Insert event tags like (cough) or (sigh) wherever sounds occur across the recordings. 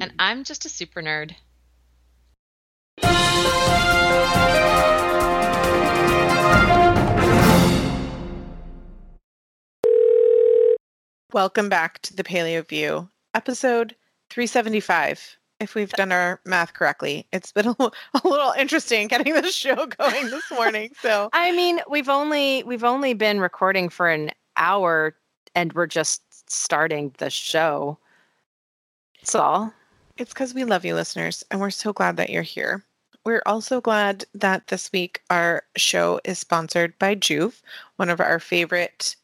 Mm. And I'm just a super nerd. Welcome back to the Paleo View, episode 375. If we've done our math correctly, it's been a, (laughs) a little interesting getting this show (laughs) going this morning. So, I mean, we've only we've only been recording for an hour, and we're just starting the show. That's all. It's because we love you, listeners, and we're so glad that you're here. We're also glad that this week our show is sponsored by Joovv, one of our favorite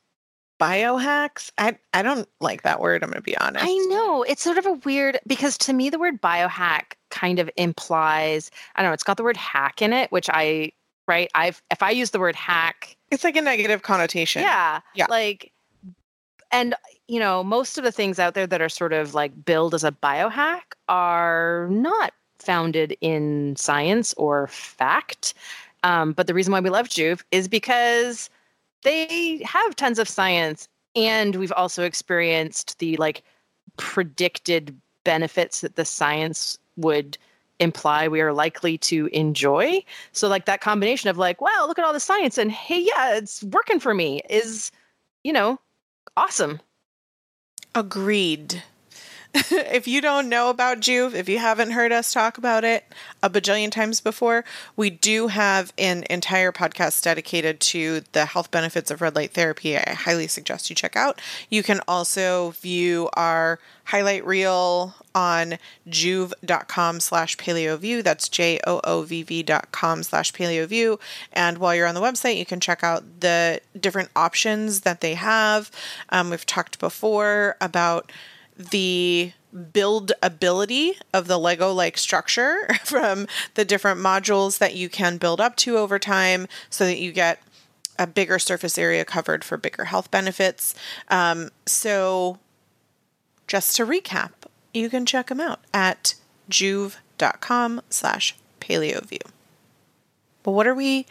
biohacks. I I don't like that word, I'm going to be honest. I know. It's sort of a weird because to me the word biohack kind of implies, I don't know, it's got the word hack in it, which I right, I've if I use the word hack, it's like a negative connotation. Yeah. Yeah. Like and you know, most of the things out there that are sort of like billed as a biohack are not founded in science or fact. Um, but the reason why we love Joovv is because they have tons of science and we've also experienced the like predicted benefits that the science would imply we are likely to enjoy so like that combination of like wow look at all the science and hey yeah it's working for me is you know awesome Agreed. (laughs) if you don't know about Joovv, if you haven't heard us talk about it a bajillion times before, we do have an entire podcast dedicated to the health benefits of red light therapy. I highly suggest you check out. You can also view our highlight reel on joovv.com slash paleoview. That's J-O-O-V-V dot com slash paleoview. And while you're on the website, you can check out the different options that they have. Um, we've talked before about the build ability of the Lego like structure (laughs) from the different modules that you can build up to over time so that you get a bigger surface area covered for bigger health benefits. Um, so, just to recap, you can check them out at joovv.com slash paleoview. But what are we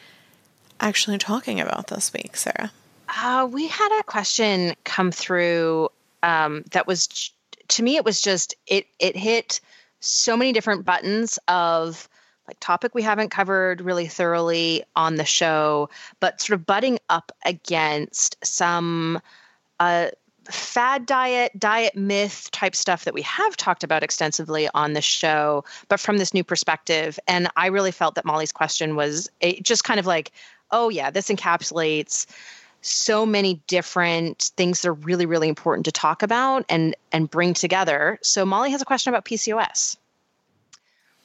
actually talking about this week, Sarah? Uh, we had a question come through um, that was to me it was just it it hit so many different buttons of like topic we haven't covered really thoroughly on the show, but sort of butting up against some uh, fad diet, diet myth type stuff that we have talked about extensively on the show, but from this new perspective. And I really felt that Molly's question was a, just kind of like, oh, yeah, this encapsulates so many different things that are really really important to talk about and and bring together. So molly has a question about pcos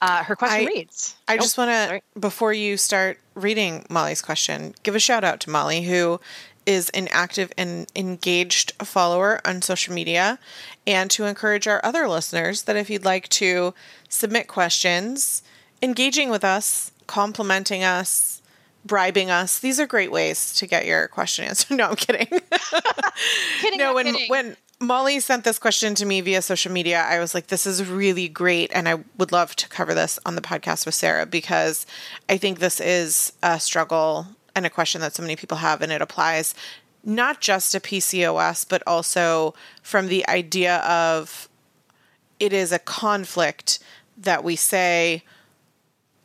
uh, her question I- reads. I Oh, just want to, before you start reading Molly's question, give a shout out to Molly, who is an active and engaged follower on social media, and to encourage our other listeners that if you'd like to submit questions, engaging with us, complimenting us, bribing us, these are great ways to get your question answered. (laughs) No, I'm kidding. (laughs) Kidding, no, when kidding. when Molly sent this question to me via social media, I was like, this is really great. And I would love to cover this on the podcast with Sarah because I think this is a struggle and a question that so many people have. And it applies not just to PCOS, but also from the idea of it is a conflict that we say,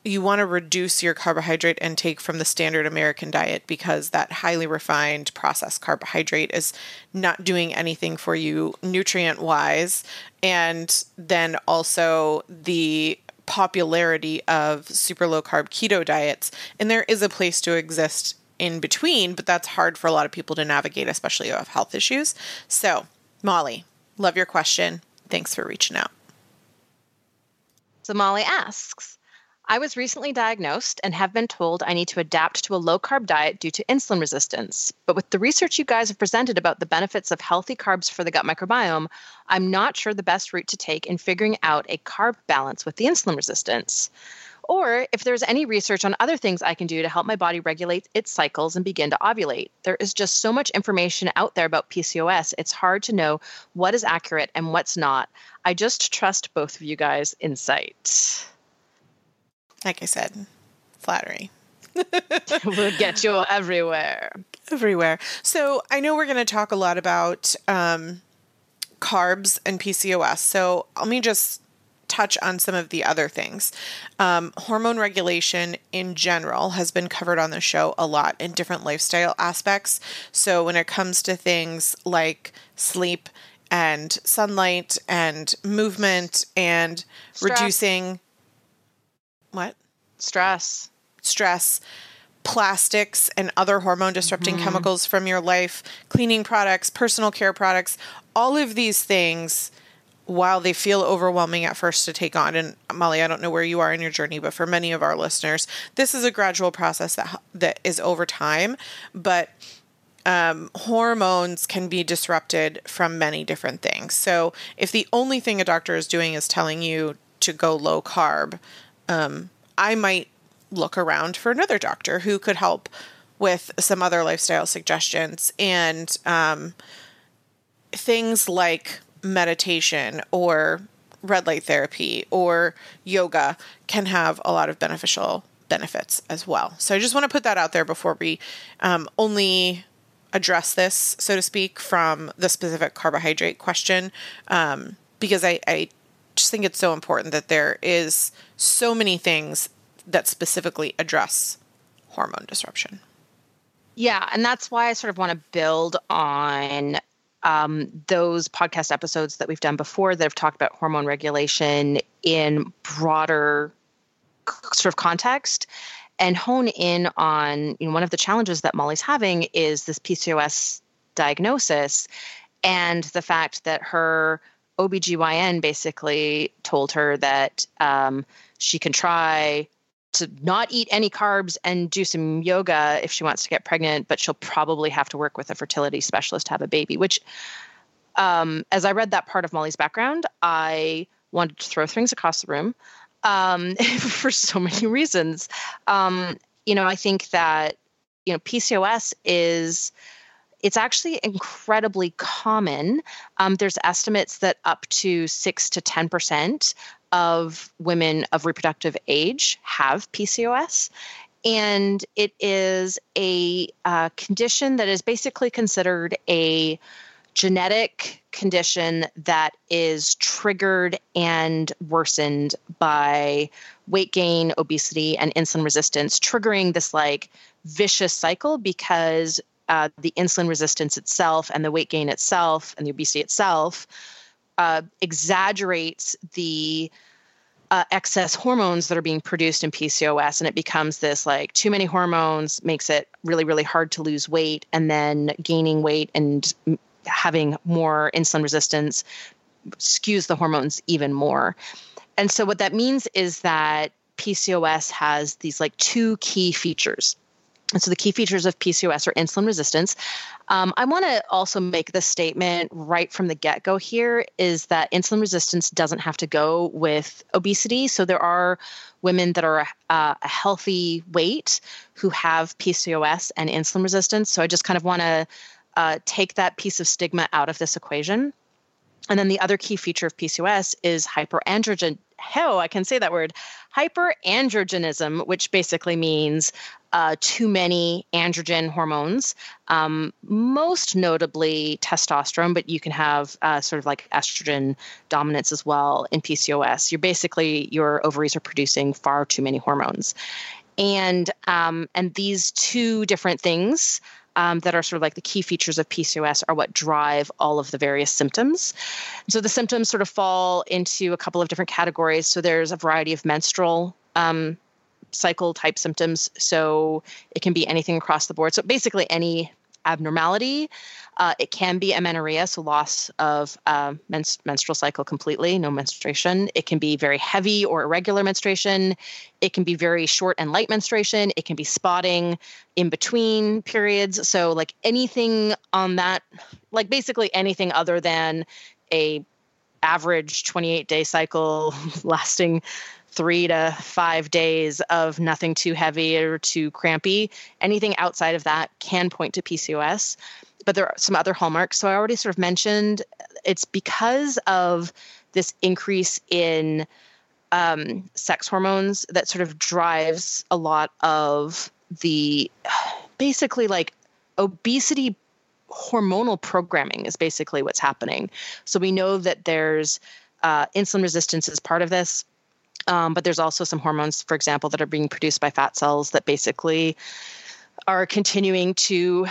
you want to reduce your carbohydrate intake from the standard American diet because that highly refined processed carbohydrate is not doing anything for you nutrient wise. And then also the popularity of super low carb keto diets. And there is a place to exist in between, but that's hard for a lot of people to navigate, especially who have health issues. So, Molly, love your question. Thanks for reaching out. So Molly asks, I was recently diagnosed and have been told I need to adapt to a low carb diet due to insulin resistance. But with the research you guys have presented about the benefits of healthy carbs for the gut microbiome, I'm not sure the best route to take in figuring out a carb balance with the insulin resistance. Or if there's any research on other things I can do to help my body regulate its cycles and begin to ovulate. There is just so much information out there about PCOS, it's hard to know what is accurate and what's not. I just trust both of you guys' insight. Like I said, flattery. (laughs) we'll get you everywhere. Everywhere. So I know we're going to talk a lot about um, carbs and PCOS. So let me just touch on some of the other things. Um, hormone regulation in general has been covered on the show a lot in different lifestyle aspects. So when it comes to things like sleep and sunlight and movement and Stress. reducing what? Stress. Stress, plastics, and other hormone disrupting mm-hmm. chemicals from your life, cleaning products, personal care products, all of these things while they feel overwhelming at first to take on and Molly I don't know where you are in your journey but for many of our listeners this is a gradual process that that is over time but um, hormones can be disrupted from many different things so if the only thing a doctor is doing is telling you to go low carb um, I might look around for another doctor who could help with some other lifestyle suggestions and um, things like meditation or red light therapy or yoga can have a lot of beneficial benefits as well. So I just want to put that out there before we um, only address this, so to speak, from the specific carbohydrate question, um, because I, I just think it's so important that there is so many things that specifically address hormone disruption. Yeah, and that's why I sort of want to build on um, those podcast episodes that we've done before that have talked about hormone regulation in broader sort of context and hone in on you know, one of the challenges that Molly's having is this PCOS diagnosis and the fact that her OBGYN basically told her that um, she can try to not eat any carbs and do some yoga if she wants to get pregnant, but she'll probably have to work with a fertility specialist to have a baby. Which, um, as I read that part of Molly's background, I wanted to throw things across the room um, (laughs) for so many reasons. Um, you know, I think that you know PCOS is it's actually incredibly common. Um, there's estimates that up to six to ten percent of women of reproductive age have PCOS. And it is a uh, condition that is basically considered a genetic condition that is triggered and worsened by weight gain, obesity, and insulin resistance, triggering this like vicious cycle because uh, the insulin resistance itself and the weight gain itself and the obesity itself uh, exaggerates the uh, excess hormones that are being produced in PCOS, and it becomes this like too many hormones makes it really, really hard to lose weight, and then gaining weight and having more insulin resistance skews the hormones even more. And so, what that means is that PCOS has these like two key features. And so the key features of PCOS are insulin resistance. Um, I want to also make the statement right from the get go here is that insulin resistance doesn't have to go with obesity. So there are women that are uh, a healthy weight who have PCOS and insulin resistance. So I just kind of want to uh, take that piece of stigma out of this equation. And then the other key feature of PCOS is hyperandrogen. Hell, I can say that word. Hyperandrogenism, which basically means uh, too many androgen hormones, um, most notably testosterone, but you can have uh, sort of like estrogen dominance as well in PCOS. You're basically, your ovaries are producing far too many hormones. And um, and these two different things um, that are sort of like the key features of PCOS are what drive all of the various symptoms. So the symptoms sort of fall into a couple of different categories. So there's a variety of menstrual um, cycle type symptoms. So it can be anything across the board. So basically, any abnormality. Uh, it can be amenorrhea, so loss of uh, menstrual cycle completely, no menstruation. It can be very heavy or irregular menstruation. It can be very short and light menstruation. It can be spotting in between periods. So, like anything on that, like basically anything other than a average 28 day cycle (laughs) lasting three to five days of nothing too heavy or too crampy. Anything outside of that can point to PCOS. But there are some other hallmarks. So I already sort of mentioned it's because of this increase in um, sex hormones that sort of drives a lot of the basically like obesity hormonal programming is basically what's happening. So we know that there's uh, insulin resistance is part of this. Um, but there's also some hormones, for example, that are being produced by fat cells that basically are continuing to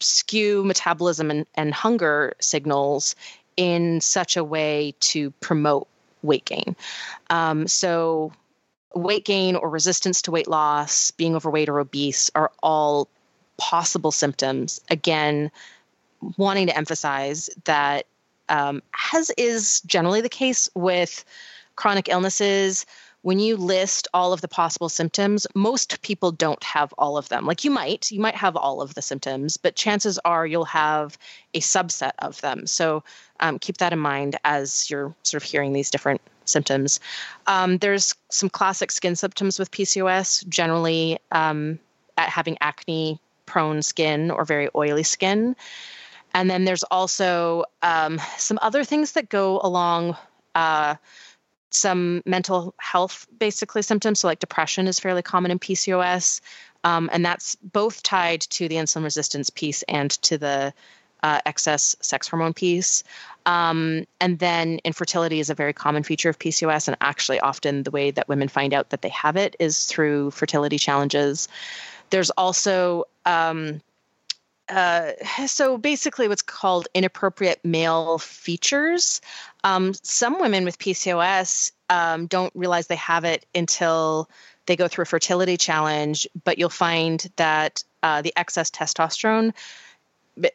skew metabolism and, and hunger signals in such a way to promote weight gain. Um, so, weight gain or resistance to weight loss, being overweight or obese are all possible symptoms. Again, wanting to emphasize that, um, as is generally the case with chronic illnesses, when you list all of the possible symptoms, most people don't have all of them. Like you might, you might have all of the symptoms, but chances are you'll have a subset of them. So um, keep that in mind as you're sort of hearing these different symptoms. Um, there's some classic skin symptoms with PCOS, generally um, having acne prone skin or very oily skin. And then there's also um, some other things that go along. Uh, some mental health basically symptoms. So, like depression is fairly common in PCOS. Um, and that's both tied to the insulin resistance piece and to the uh, excess sex hormone piece. Um, and then infertility is a very common feature of PCOS. And actually, often the way that women find out that they have it is through fertility challenges. There's also um, uh, so basically what's called inappropriate male features. Um, some women with PCOS um, don't realize they have it until they go through a fertility challenge, but you'll find that uh, the excess testosterone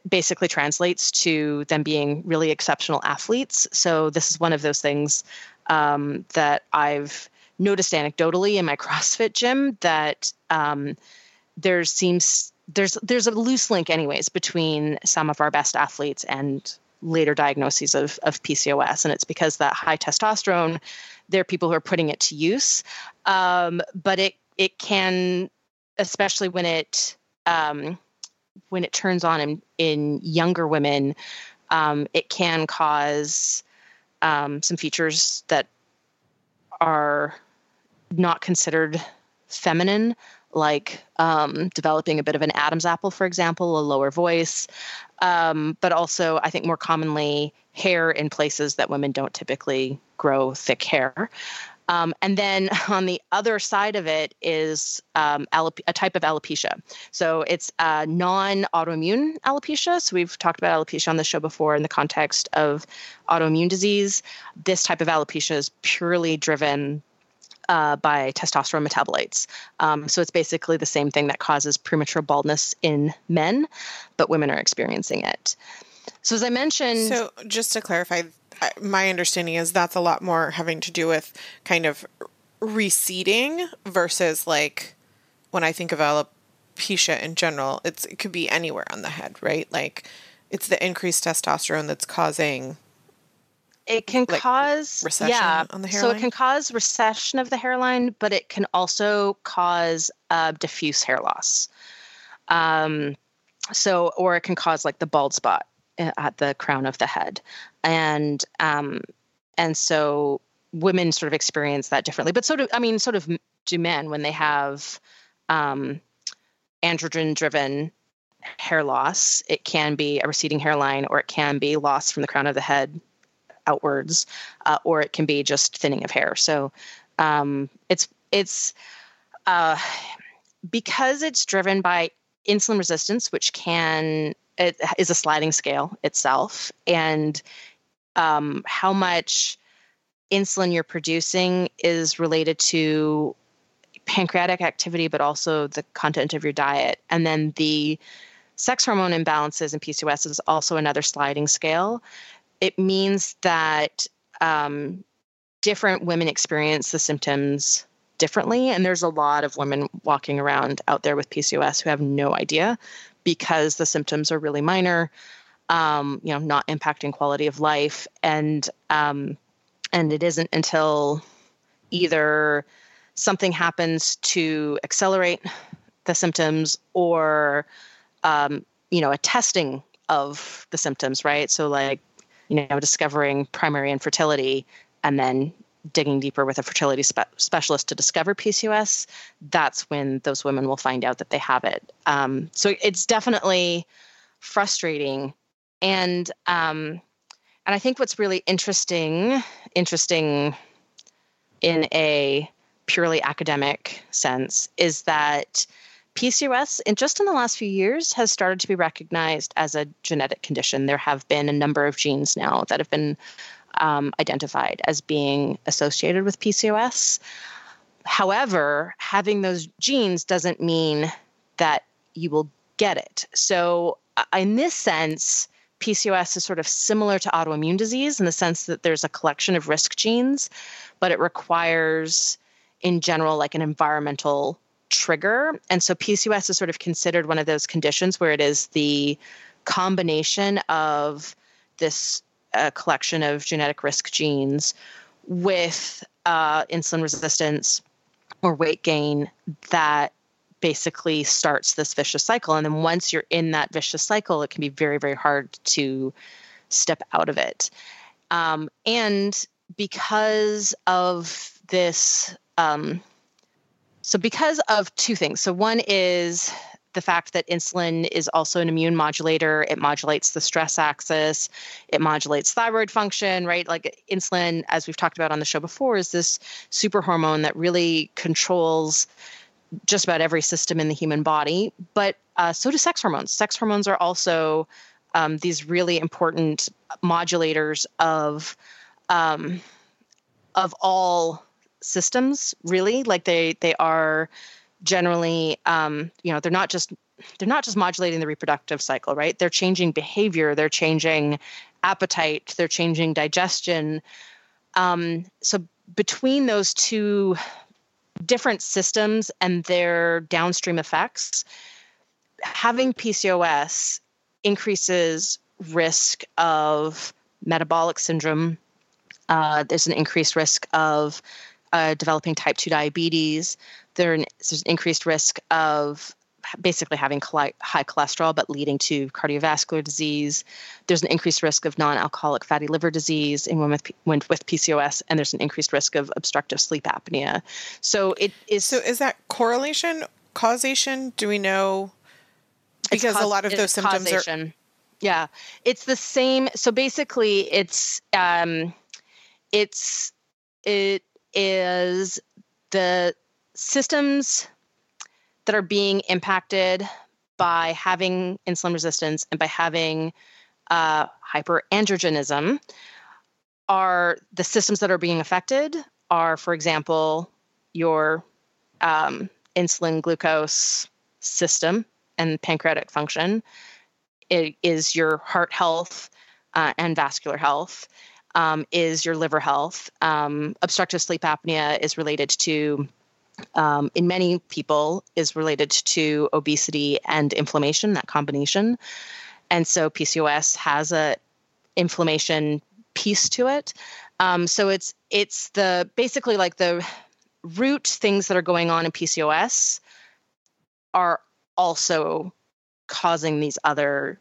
basically translates to them being really exceptional athletes. So this is one of those things um, that I've noticed anecdotally in my (laughs) CrossFit gym that um, there seems there's there's a loose link anyways between some of our best athletes and later diagnoses of, of PCOS. And it's because that high testosterone, there are people who are putting it to use. Um, but it it can, especially when it um, when it turns on in, in younger women, um, it can cause um, some features that are not considered feminine like um, developing a bit of an Adam's apple, for example, a lower voice, um, but also I think more commonly hair in places that women don't typically grow thick hair. Um, and then (laughs) on the other side of it is um, a type of alopecia. So it's a non autoimmune alopecia. So we've talked about alopecia on the show before in the context of autoimmune disease. This type of alopecia is purely driven uh, by testosterone metabolites. Um, so it's basically the same thing that causes premature baldness in men, but women are experiencing it. So as I mentioned, so just to clarify, my understanding is that's a lot more having to do with kind of receding versus like when I think of alopecia in general, it's it could be anywhere on the head, right? Like it's the increased testosterone that's causing it can like cause recession yeah, on the hairline. So it can cause recession of the hairline, but it can also cause uh, diffuse hair loss. Um, so or it can cause like the bald spot uh, at the crown of the head, and um, and so women sort of experience that differently. But so do I mean, sort of do men when they have um, androgen-driven hair loss. It can be a receding hairline, or it can be loss from the crown of the head outwards, uh, or it can be just thinning of hair. So um, it's it's uh, because it's driven by insulin resistance, which can it is a sliding scale itself, and um, how much insulin you're producing is related to pancreatic activity, but also the content of your diet, and then the sex hormone imbalances in PCOS is also another sliding scale. It means that um, different women experience the symptoms differently. And there's a lot of women walking around out there with PCOS who have no idea because the symptoms are really minor, um, you know, not impacting quality of life. And um, and it isn't until either something happens to accelerate the symptoms or um, you know a testing of the symptoms right so like you know discovering primary infertility and then digging deeper with a fertility spe- specialist to discover PCOS, that's when those women will find out that they have it. Um, so it's definitely frustrating, and um, and I think what's really interesting, interesting in a purely academic sense, is that PCOS, in just in the last few years, has started to be recognized as a genetic condition. There have been a number of genes now that have been um, identified as being associated with PCOS. However, having those genes doesn't mean that you will get it. So, uh, in this sense, PCOS is sort of similar to autoimmune disease in the sense that there's a collection of risk genes, but it requires, in general, like an environmental trigger. And so PCOS is sort of considered one of those conditions where it is the combination of this a collection of genetic risk genes with uh, insulin resistance or weight gain that basically starts this vicious cycle. And then once you're in that vicious cycle, it can be very, very hard to step out of it. Um, and because of this, um, so because of two things. So one is the fact that insulin is also an immune modulator. It modulates the stress axis, it modulates thyroid function, right? Like insulin, as we've talked about on the show before, is this super hormone that really controls just about every system in the human body. But uh, so do sex hormones. Sex hormones are also um, these really important modulators of um, of all systems. Really, like they they are generally um, you know they're not just they're not just modulating the reproductive cycle right? They're changing behavior. They're changing appetite. They're changing digestion. Um, so between those two different systems and their downstream effects having pcos increases risk of metabolic syndrome. Uh, there's an increased risk of uh, developing type 2 diabetes there's an increased risk of basically having high cholesterol but leading to cardiovascular disease. There's an increased risk of non-alcoholic fatty liver disease in women with, with PCOS, and there's an increased risk of obstructive sleep apnea. So it is. So is that correlation, causation? Do we know? Because a lot of those symptoms causation. are. Yeah, it's the same. So basically, it's um, it's it is the systems that are being impacted by having insulin resistance and by having uh, hyperandrogenism are the systems that are being affected are, for example, your um, insulin glucose system and pancreatic function. It is your heart health uh, and vascular health. Um, is your liver health. Um, obstructive sleep apnea is related to um, in many people is related to obesity and inflammation that combination. And so pcos has a inflammation piece to it. Um, so it's it's the basically like the root things that are going on in pcos are also causing these other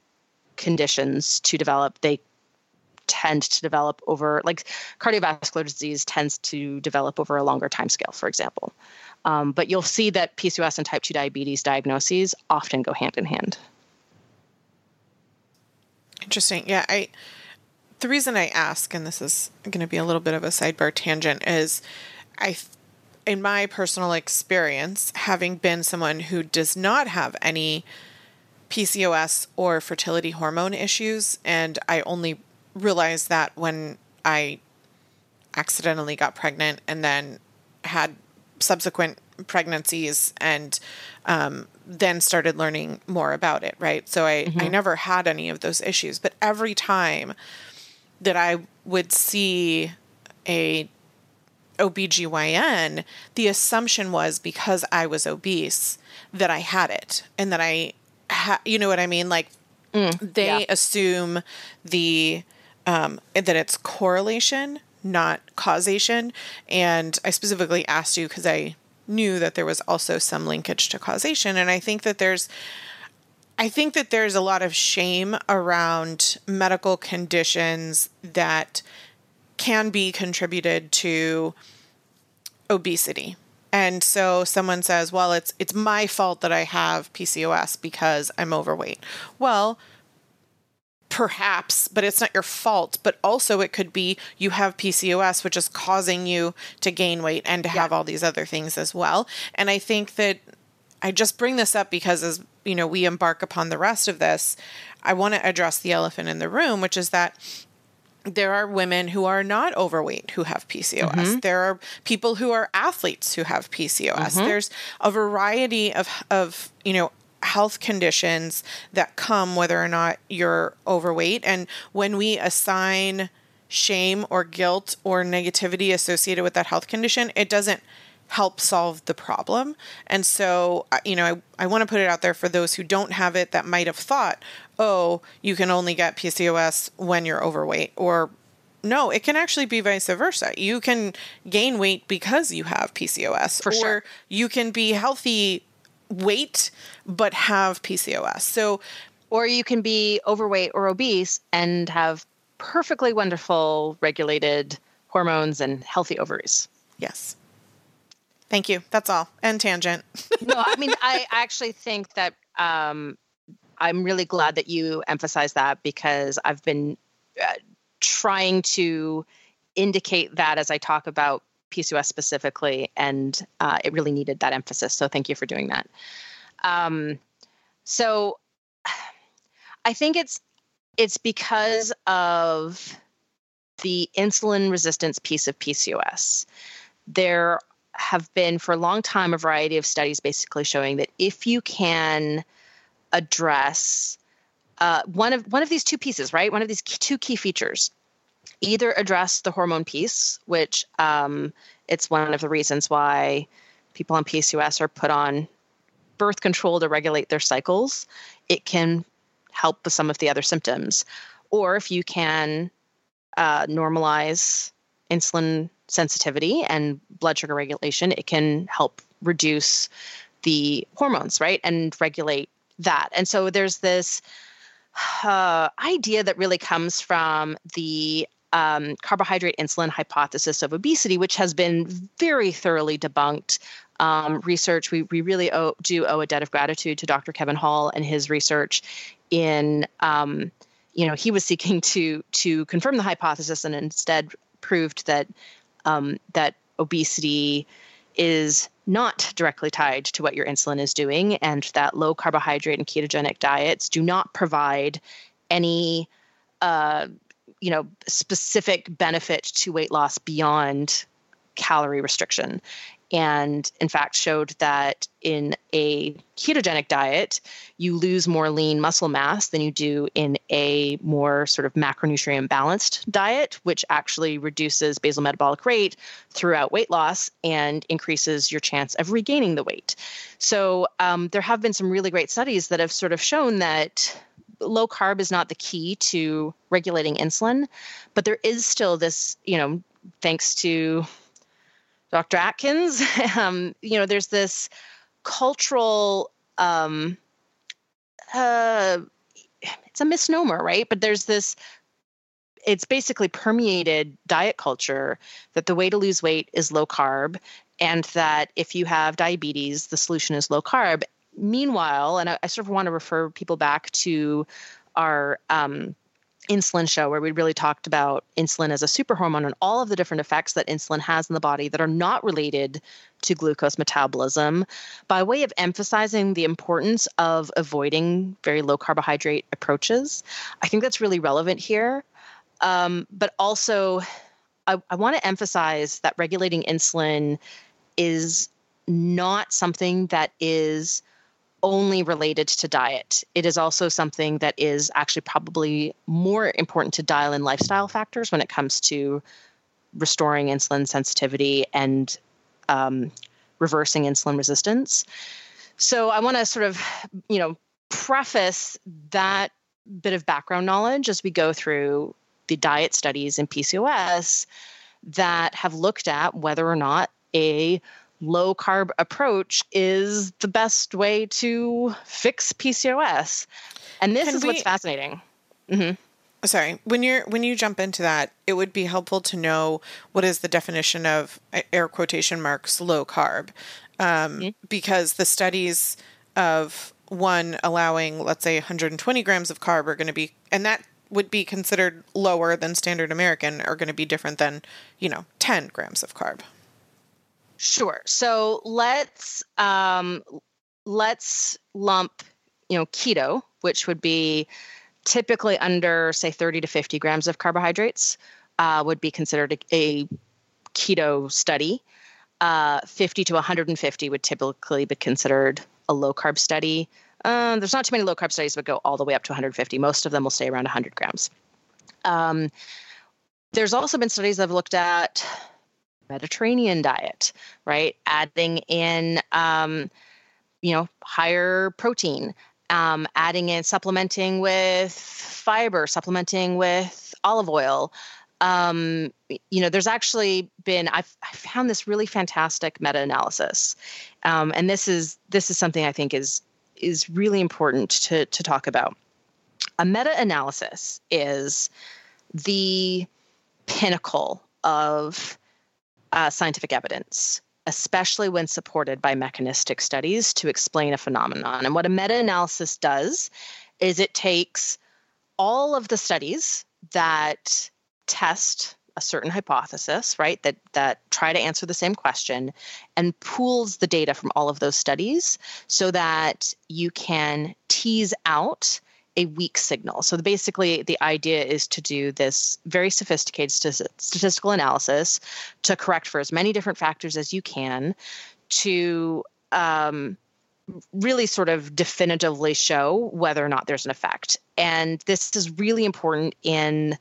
conditions to develop. They tend to develop over like cardiovascular disease tends to develop over a longer time scale for example um, but you'll see that PCOS and type 2 diabetes diagnoses often go hand in hand. Interesting. Yeah, I the reason I ask, and this is going to be a little bit of a sidebar tangent, is I, in my personal experience, having been someone who does not have any PCOS or fertility hormone issues, and I only realized that when I accidentally got pregnant and then had subsequent pregnancies and um, then started learning more about it, right? So I, mm-hmm. I never had any of those issues. But every time that I would see a OBGYN, the assumption was because I was obese that I had it and that I ha- you know what I mean? Like mm, they yeah. assume the um, that it's correlation, not causation. And I specifically asked you because I knew that there was also some linkage to causation. And I think that there's I think that there's a lot of shame around medical conditions that can be contributed to obesity. And so someone says, "Well, it's it's my fault that I have PCOS because I'm overweight." Well, perhaps, but it's not your fault. But also, it could be you have PCOS, which is causing you to gain weight and to have all these other things as well. And I think that I just bring this up because as you know, we embark upon the rest of this, I want to address the elephant in the room, which is that there are women who are not overweight who have PCOS. Mm-hmm. There are people who are athletes who have PCOS. Mm-hmm. There's a variety of of, you know, health conditions that come whether or not you're overweight. And when we assign shame or guilt or negativity associated with that health condition, it doesn't help solve the problem. And so, you know, I, I want to put it out there for those who don't have it that might have thought, oh, you can only get PCOS when you're overweight, or no, it can actually be vice versa. You can gain weight because you have PCOS, for or sure. you can be healthy weight but have PCOS. So, or you can be overweight or obese and have perfectly wonderful regulated hormones and healthy ovaries. Yes. Thank you. That's all. And tangent. (laughs) no, I mean, I actually think that um, I'm really glad that you emphasize that because I've been uh, trying to indicate that as I talk about PCOS specifically, and uh, it really needed that emphasis. So thank you for doing that. Um, so I think it's it's because of the insulin resistance piece of PCOS. There have been for a long time a variety of studies basically showing that if you can address uh, one of one of these two pieces, right? One of these two key features either address the hormone piece, which um, it's one of the reasons why people on PCOS are put on birth control to regulate their cycles. It can help with some of the other symptoms. Or if you can uh, normalize insulin sensitivity and blood sugar regulation, it can help reduce the hormones, right? And regulate that. And so there's this uh, idea that really comes from the um, carbohydrate insulin hypothesis of obesity, which has been very thoroughly debunked. Um, research, we, we really owe, do owe a debt of gratitude to Dr. Kevin Hall and his research in, um, you know, he was seeking to to confirm the hypothesis and instead proved that um, that obesity is not directly tied to what your insulin is doing, and that low carbohydrate and ketogenic diets do not provide any uh, you know specific benefit to weight loss beyond calorie restriction. And in fact showed that in a ketogenic diet you lose more lean muscle mass than you do in a more sort of macronutrient balanced diet which actually reduces basal metabolic rate throughout weight loss and increases your chance of regaining the weight. So um, there have been some really great studies that have sort of shown that low carb is not the key to regulating insulin, but there is still this, you know, thanks to Dr. Atkins, (laughs) um, you know, there's this cultural, um, uh, it's a misnomer, right? But there's this, it's basically permeated diet culture that the way to lose weight is low carb and that if you have diabetes, the solution is low carb meanwhile, and I, I, sort of want to refer people back to our um, insulin show where we really talked about insulin as a superhormone and all of the different effects that insulin has in the body that are not related to glucose metabolism by way of emphasizing the importance of avoiding very low carbohydrate approaches. I think that's really relevant here. Um, but also, I, I want to emphasize that regulating insulin is not something that is only related to diet. It is also something that is actually probably more important to dial in lifestyle factors when it comes to restoring insulin sensitivity and um, reversing insulin resistance. So I want to sort of, you know, preface that bit of background knowledge as we go through the diet studies in PCOS that have looked at whether or not a low carb approach is the best way to fix PCOS. And this Can is we, what's fascinating. Mm-hmm. Sorry, when you're when you jump into that, it would be helpful to know what is the definition of air quotation marks low carb, um, mm-hmm. because the studies of one allowing, let's say, 120 grams of carb are going to be, and that would be considered lower than standard American, are going to be different than, you know, 10 grams of carb. Sure. So let's um, let's lump, you know, keto, which would be typically under say 30 to 50 grams of carbohydrates, uh, would be considered a, a keto study. Uh, 50 to 150 would typically be considered a low carb study. Um, there's not too many low carb studies that go all the way up to 150. Most of them will stay around 100 grams. Um, there's also been studies that have looked at Mediterranean diet, right? Adding in, um, you know, higher protein, um, adding in supplementing with fiber, supplementing with olive oil. Um, you know, there's actually been I've, I found this really fantastic meta-analysis, um, and this is this is something I think is is really important to to talk about. A meta-analysis is the pinnacle of uh, scientific evidence, especially when supported by mechanistic studies to explain a phenomenon. And what a meta analysis does is it takes all of the studies that test a certain hypothesis, right, that, that try to answer the same question, and pools the data from all of those studies so that you can tease out a weak signal. So basically, the idea is to do this very sophisticated statistical analysis to correct for as many different factors as you can to um, really sort of definitively show whether or not there's an effect. And this is really important in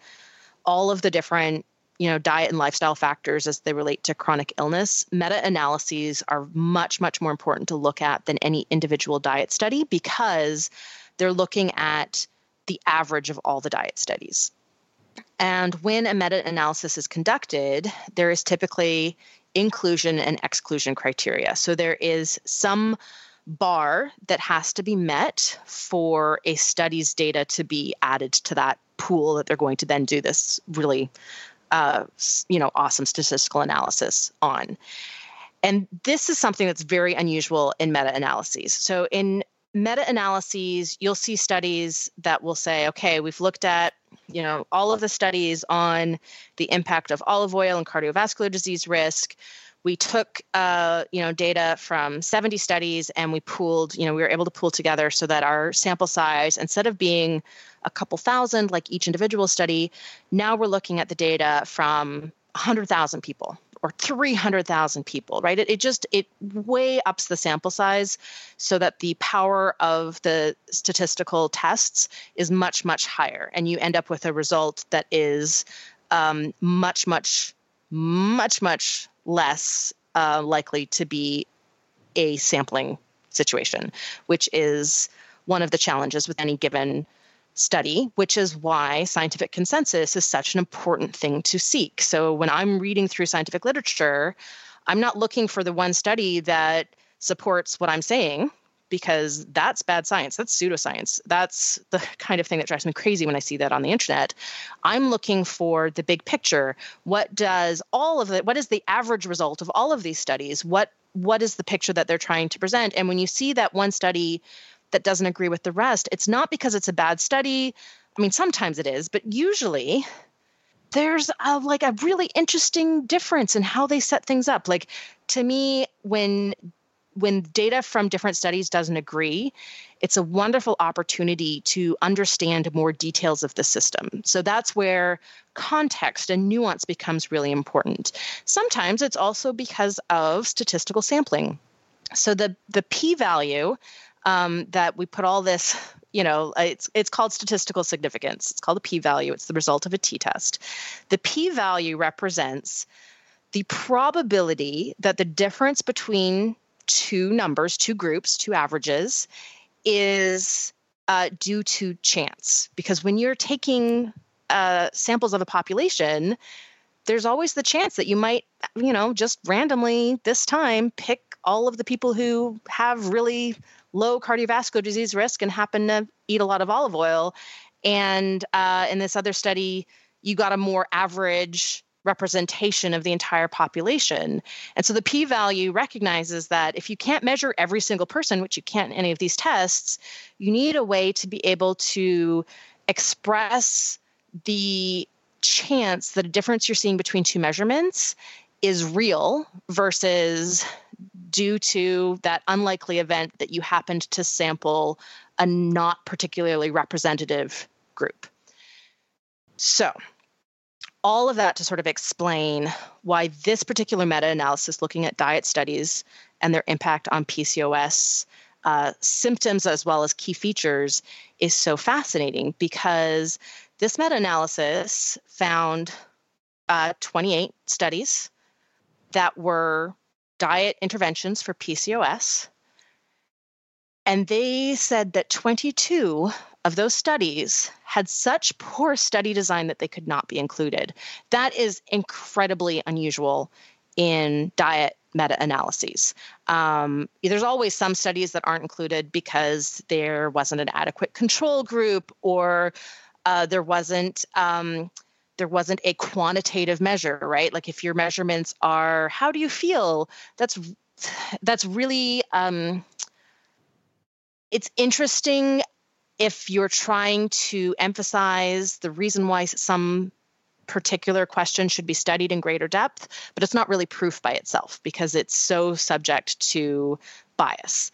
all of the different you know diet and lifestyle factors as they relate to chronic illness meta-analyses are much much more important to look at than any individual diet study because they're looking at the average of all the diet studies. And when a meta analysis is conducted, there is typically inclusion and exclusion criteria. So there is some bar that has to be met for a study's data to be added to that pool that they're going to then do this really uh, you know awesome statistical analysis on and this is something that's very unusual in meta-analyses so in meta analyses, you'll see studies that will say, okay, we've looked at you know all of the studies on the impact of olive oil and cardiovascular disease risk. We took uh, you know data from 70 studies and we pooled you know we were able to pool together so that our sample size instead of being a couple thousand like each individual study now we're looking at the data from 100000 people or 300,000 people, right? It, it just, it way ups the sample size so that the power of the statistical tests is much, much higher. And you end up with a result that is um, much, much, much, much less uh, likely to be a sampling situation, which is one of the challenges with any given study, which is why scientific consensus is such an important thing to seek. So when I'm reading through scientific literature, I'm not looking for the one study that supports what I'm saying because that's bad science. That's pseudoscience. That's the kind of thing that drives me crazy when I see that on the internet. I'm looking for the big picture. What does all of it, what is the average result of all of these studies? What what is the picture that they're trying to present? And when you see that one study that doesn't agree with the rest, it's not because it's a bad study. I mean, sometimes it is, but usually there's a, like a really interesting difference in how they set things up. Like to me, when when data from different studies doesn't agree, it's a wonderful opportunity to understand more details of the system. So that's where context and nuance becomes really important. Sometimes it's also because of statistical sampling So the the p value um, that we put all this, you know, it's it's called statistical significance. It's called a p value. It's the result of a t-test. The p value represents the probability that the difference between two numbers, two groups, two averages, is uh, due to chance. Because when you're taking uh, samples of a population, there's always the chance that you might, you know, just randomly this time pick all of the people who have really low cardiovascular disease risk and happen to eat a lot of olive oil. And uh, in this other study, you got a more average representation of the entire population. And so the p value recognizes that if you can't measure every single person, which you can't in any of these tests, you need a way to be able to express the chance that a difference you're seeing between two measurements is real versus due to that unlikely event that you happened to sample a not particularly representative group. So, all of that to sort of explain why this particular meta analysis looking at diet studies and their impact on PCOS uh, symptoms as well as key features is so fascinating because this meta analysis found uh, 28 studies that were diet interventions for PCOS. And they said that 22 of those studies had such poor study design that they could not be included. That is incredibly unusual in diet meta analyses. Um, there's always some studies that aren't included because there wasn't an adequate control group or uh, there wasn't. Um, there wasn't a quantitative measure right like if your measurements are how do you feel that's that's really um, it's interesting if you're trying to emphasize the reason why some particular question should be studied in greater depth, but it's not really proof by itself because it's so subject to bias.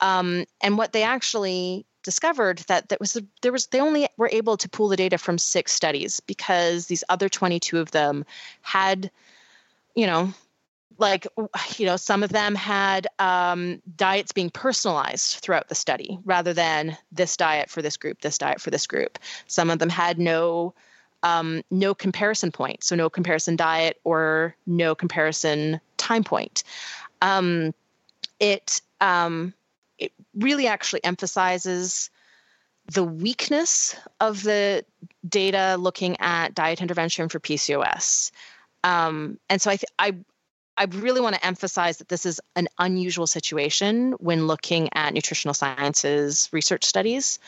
Um, and what they actually discovered that that was there was they only were able to pull the data from six studies because these other 22 of them had you know like you know some of them had um, diets being personalized throughout the study rather than this diet for this group this diet for this group. Some of them had no um, no comparison point so no comparison diet or no comparison time point. Um, it um, really actually emphasizes the weakness of the data looking at diet intervention for PCOS. Um, and so I, th- I I really want to emphasize that this is an unusual situation when looking at nutritional sciences research studies.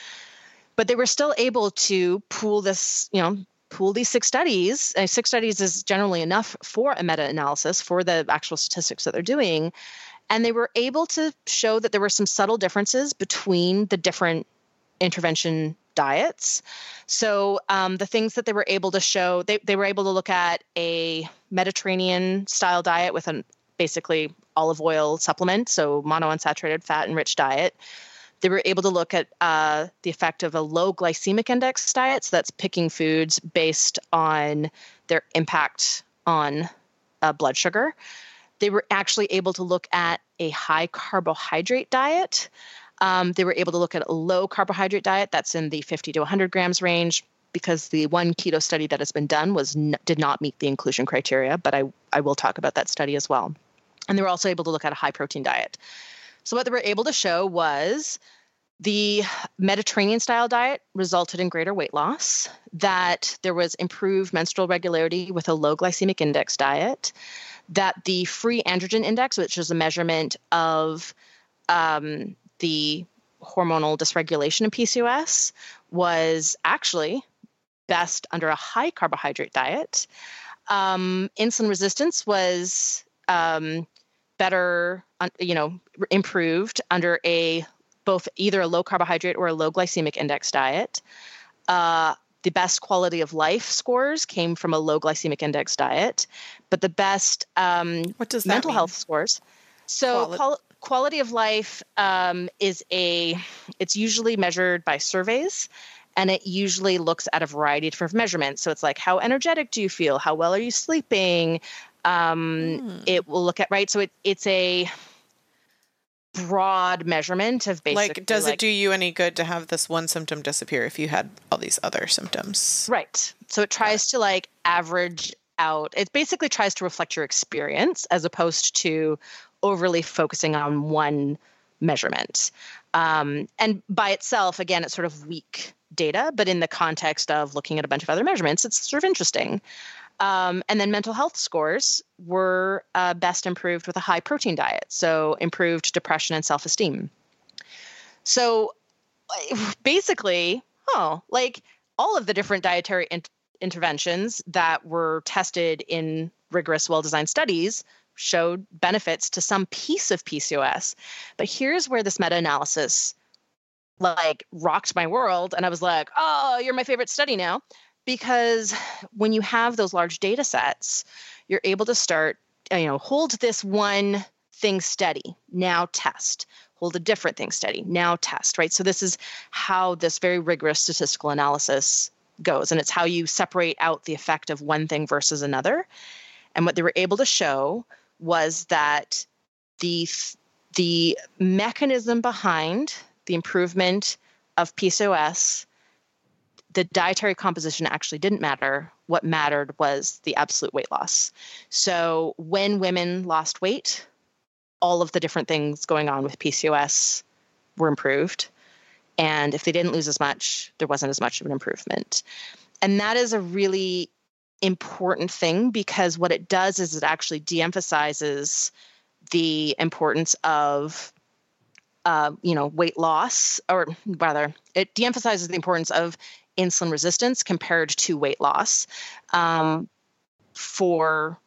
But they were still able to pool this, you know, pool these six studies. Six studies is generally enough for a meta analysis for the actual statistics that they're doing. And they were able to show that there were some subtle differences between the different intervention diets. So um, the things that they were able to show, they, they were able to look at a Mediterranean style diet with a basically olive oil supplement, so monounsaturated fat enriched diet. They were able to look at uh, the effect of a low glycemic index diet, so that's picking foods based on their impact on uh, blood sugar. They were actually able to look at a high carbohydrate diet. Um, they were able to look at a low carbohydrate diet that's in the 50 to 100 grams range because the one keto study that has been done was did not meet the inclusion criteria. But I I will talk about that study as well. And they were also able to look at a high protein diet. So what they were able to show was the Mediterranean style diet resulted in greater weight loss, that there was improved menstrual regularity with a low glycemic index diet, that the free androgen index, which is a measurement of um, the hormonal dysregulation in PCOS was actually best under a high carbohydrate diet. Um, insulin resistance was um, better, you know, improved under a both either a low carbohydrate or a low glycemic index diet. Uh, the best quality of life scores came from a low glycemic index diet, but the best um, what does mental mean? health scores. So quali- quality of life um, is a it's usually measured by surveys and it usually looks at a variety of different measurements so it's like how energetic do you feel how well are you sleeping um, mm. it will look at right so it, it's a broad measurement of basically like does like, it do you any good to have this one symptom disappear if you had all these other symptoms? Right. So it tries to like average out it basically tries to reflect your experience as opposed to overly focusing on one measurement. Um, and by itself again it's sort of weak data but in the context of looking at a bunch of other measurements it's sort of interesting um, and then mental health scores were uh, best improved with a high protein diet, so improved depression and self esteem. So (sighs) basically, oh, like all of the different dietary in- interventions that were tested in rigorous, well designed studies showed benefits to some piece of PCOS. But here's where this meta analysis like rocked my world and i was like oh you're my favorite study now because when you have those large data sets, you're able to start, uh, you know, hold this one thing steady, now test. Hold a different thing steady, now test, right? So this is how this very rigorous statistical analysis goes. And it's how you separate out the effect of one thing versus another. And what they were able to show was that the the mechanism behind the improvement of PCOS the dietary composition actually didn't matter. What mattered was the absolute weight loss. So when women lost weight, all of the different things going on with PCOS were improved. And if they didn't lose as much, there wasn't as much of an improvement. And that is a really important thing because what it does is it actually de emphasizes the importance of uh, you know weight loss or rather it de-emphasizes the importance of insulin resistance compared to weight loss um, for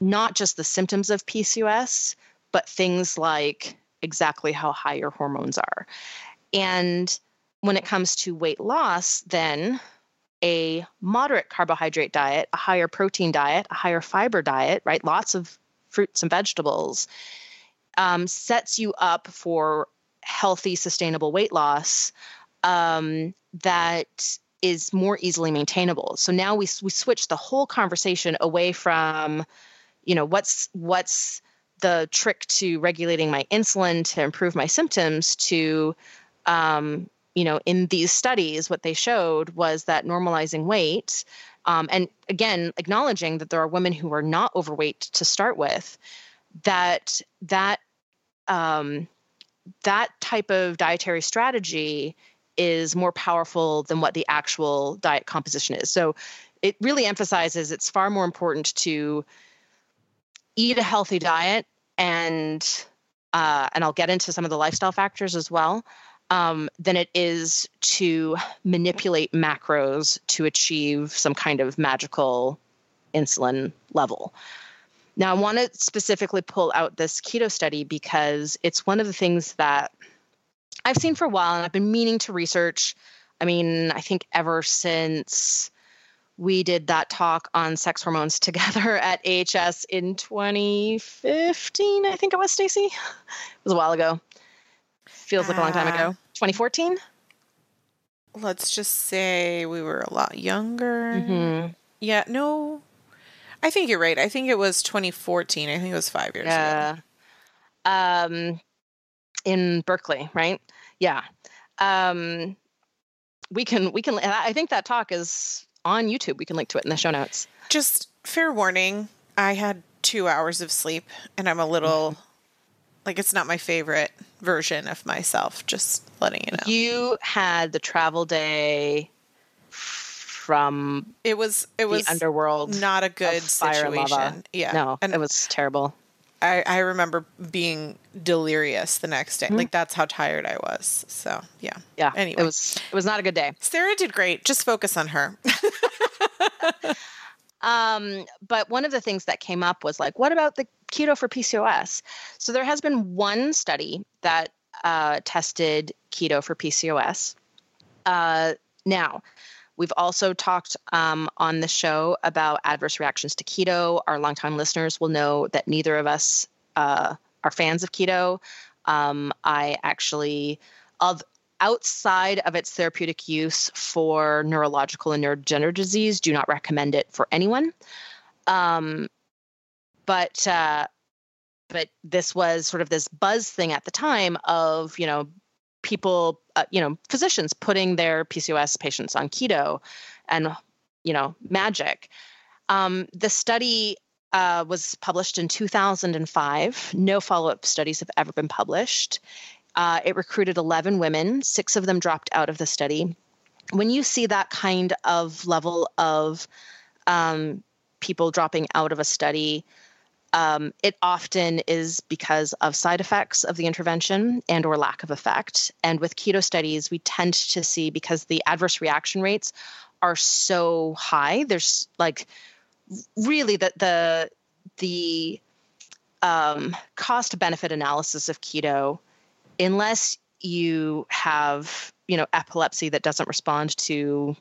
not just the symptoms of PCOS, but things like exactly how high your hormones are. And when it comes to weight loss, then a moderate carbohydrate diet, a higher protein diet, a higher fiber diet, right? Lots of fruits and vegetables um, sets you up for healthy, sustainable weight loss um, that is more easily maintainable. So now we we switch the whole conversation away from, you know, what's what's the trick to regulating my insulin to improve my symptoms to um, you know in these studies what they showed was that normalizing weight um, and again acknowledging that there are women who are not overweight to start with that that um, that type of dietary strategy is more powerful than what the actual diet composition is. So it really emphasizes it's far more important to eat a healthy diet and uh, and I'll get into some of the lifestyle factors as well um, than it is to manipulate macros to achieve some kind of magical insulin level. Now, I want to specifically pull out this keto study because it's one of the things that I've seen for a while and I've been meaning to research. I mean, I think ever since we did that talk on sex hormones (laughs) together at AHS in 2015, I think it was, Stacy. (laughs) It was a while ago. Feels like a long time ago. 2014? Uh, let's just say we were a lot younger. Mm-hmm. Yeah, no. I think you're right. I think it was 2014. I think it was five years yeah. ago. Um, in Berkeley, right? Yeah. Um, we can we can I think that talk is on YouTube. We can link to it in the show notes. Just fair warning, I had 2 hours of sleep and I'm a little mm-hmm. like it's not my favorite version of myself, just letting you know. You had the travel day from it was it was underworld not a good situation yeah no and it was terrible I, I remember being delirious the next day. Mm-hmm. Like that's how tired I was. So yeah. Yeah. Anyway. It was it was not a good day. Sarah did great. Just focus on her. (laughs) um, but one of the things that came up was like, what about the keto for PCOS? So there has been one study that uh, tested keto for PCOS. Uh, now, We've also talked um, on the show about adverse reactions to keto. Our longtime listeners will know that neither of us uh, are fans of keto. Um, I actually, of outside of its therapeutic use for neurological and neurodegenerative disease, do not recommend it for anyone. Um, but uh, but this was sort of this buzz thing at the time of you know people uh, you know physicians putting their PCOS patients on keto and you know magic. Um, the study uh, was published in 2005. No follow up studies have ever been published. Uh, it recruited 11 women, six of them dropped out of the study. When you see that kind of level of um, people dropping out of a study, um, it often is because of side effects of the intervention and or lack of effect. And with keto studies we tend to see because the adverse reaction rates are so high there's like really the the the um, cost benefit analysis of keto unless you have you know epilepsy that doesn't respond to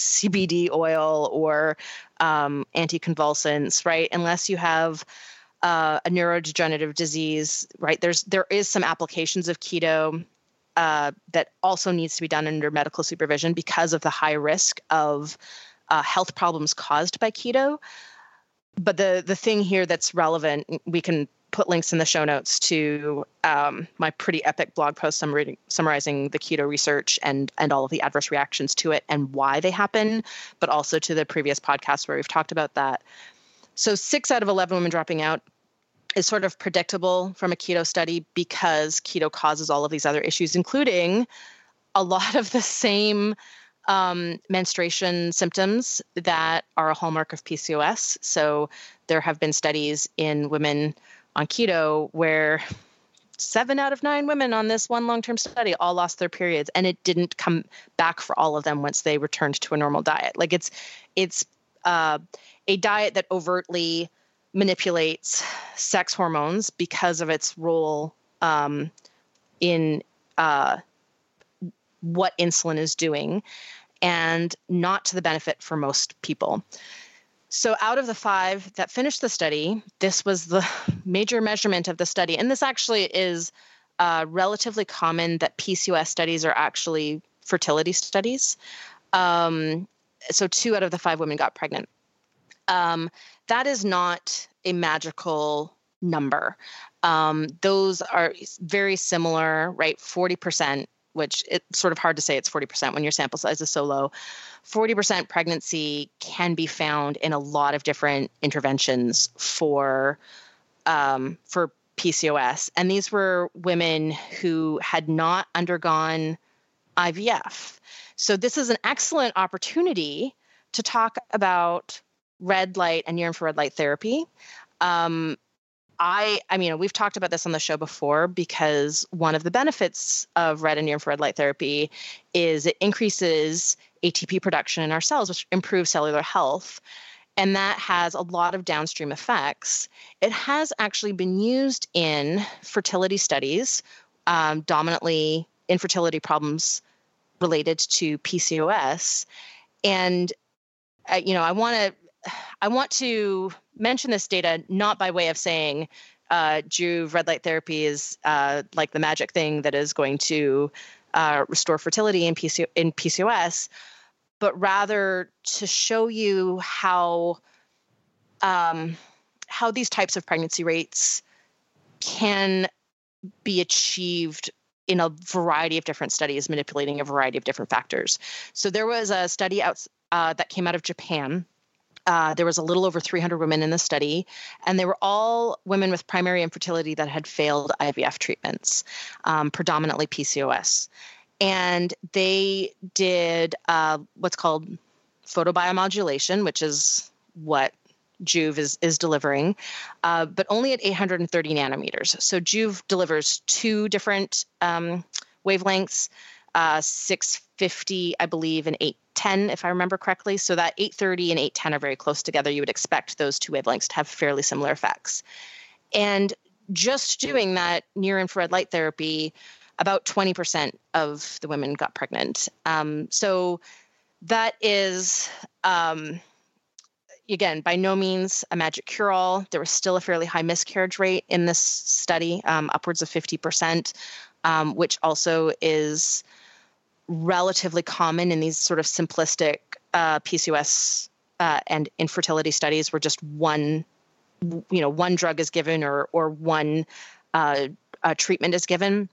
CBD oil or um, anticonvulsants, right? Unless you have uh, a neurodegenerative disease, right? There's there is some applications of keto uh, that also needs to be done under medical supervision because of the high risk of uh, health problems caused by keto. But the the thing here that's relevant, we can put links in the show notes to um, my pretty epic blog post summarizing the keto research and and all of the adverse reactions to it and why they happen, but also to the previous podcast where we've talked about that. So six out of eleven women dropping out is sort of predictable from a keto study because keto causes all of these other issues, including a lot of the same um, menstruation symptoms that are a hallmark of PCOS. So there have been studies in women on keto where seven out of nine women on this one long term study all lost their periods and it didn't come back for all of them once they returned to a normal diet like it's it's uh, a diet that overtly manipulates sex hormones because of its role um, in uh, what insulin is doing and not to the benefit for most people. So, out of the five that finished the study, this was the major measurement of the study. And this actually is uh, relatively common that PCOS studies are actually fertility studies. Um, so, two out of the five women got pregnant. Um, that is not a magical number. Um, those are very similar, right? 40% which it's sort of hard to say it's 40% when your sample size is so low. 40% pregnancy can be found in a lot of different interventions for um, for PCOS, and these were women who had not undergone IVF. So this is an excellent opportunity to talk about red light and near infrared light therapy. Um, I, I mean, we've talked about this on the show before because one of the benefits of red and near infrared light therapy is it increases ATP production in our cells, which improves cellular health. And that has a lot of downstream effects. It has actually been used in fertility studies, um, dominantly infertility problems related to PCOS. And, uh, you know, I want to (sighs) I want to mention this data not by way of saying uh, Joovv red light therapy is uh, like the magic thing that is going to uh, restore fertility in, PC- in PCOS, but rather to show you how um, how these types of pregnancy rates can be achieved in a variety of different studies, manipulating a variety of different factors. So there was a study out uh, that came out of Japan uh, there was a little over 300 women in the study, and they were all women with primary infertility that had failed IVF treatments, um, predominantly PCOS. And they did uh, what's called photobiomodulation, which is what Joovv is, is delivering, uh, but only at 830 nanometers. So Joovv delivers two different um, wavelengths, uh, 650, I believe, and 810, if I remember correctly. So that 830 and 810 are very close together. You would expect those two wavelengths to have fairly similar effects. And just doing that near infrared light therapy, about 20% of the women got pregnant. Um, so that is, um, again, by no means a magic cure all. There was still a fairly high miscarriage rate in this study, um, upwards of 50%, um, which also is relatively common in these sort of simplistic uh, PCOS uh, and infertility studies where just one you know one drug is given or or one uh, treatment is given.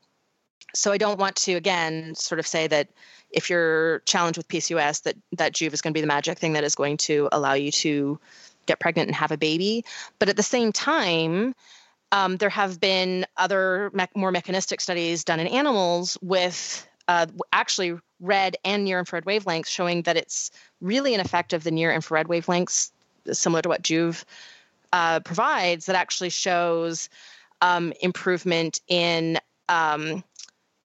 So I don't want to again sort of say that if you're challenged with PCOS that that Joovv is going to be the magic thing that is going to allow you to get pregnant and have a baby. But at the same time, um, there have been other me- more mechanistic studies done in animals with uh, actually red and near infrared wavelengths showing that it's really an effect of the near infrared wavelengths, similar to what Joovv uh, provides, that actually shows um, improvement in um,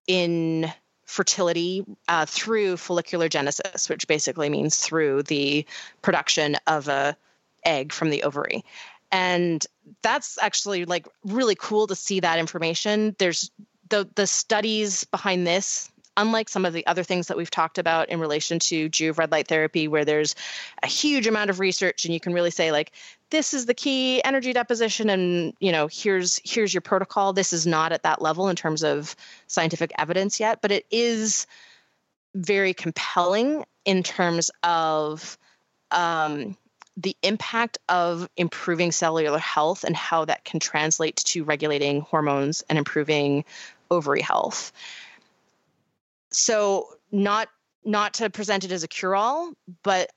in fertility uh, through folliculogenesis, which basically means through the production of a egg from the ovary. And that's actually like really cool to see that information. There's the the studies behind this unlike some of the other things that we've talked about in relation to Joovv red light therapy, where there's a huge amount of research and you can really say like, this is the key energy deposition and you know here's here's your protocol. This is not at that level in terms of scientific evidence yet but it is very compelling in terms of um, the impact of improving cellular health and how that can translate to regulating hormones and improving ovary health so not not to present it as a cure all but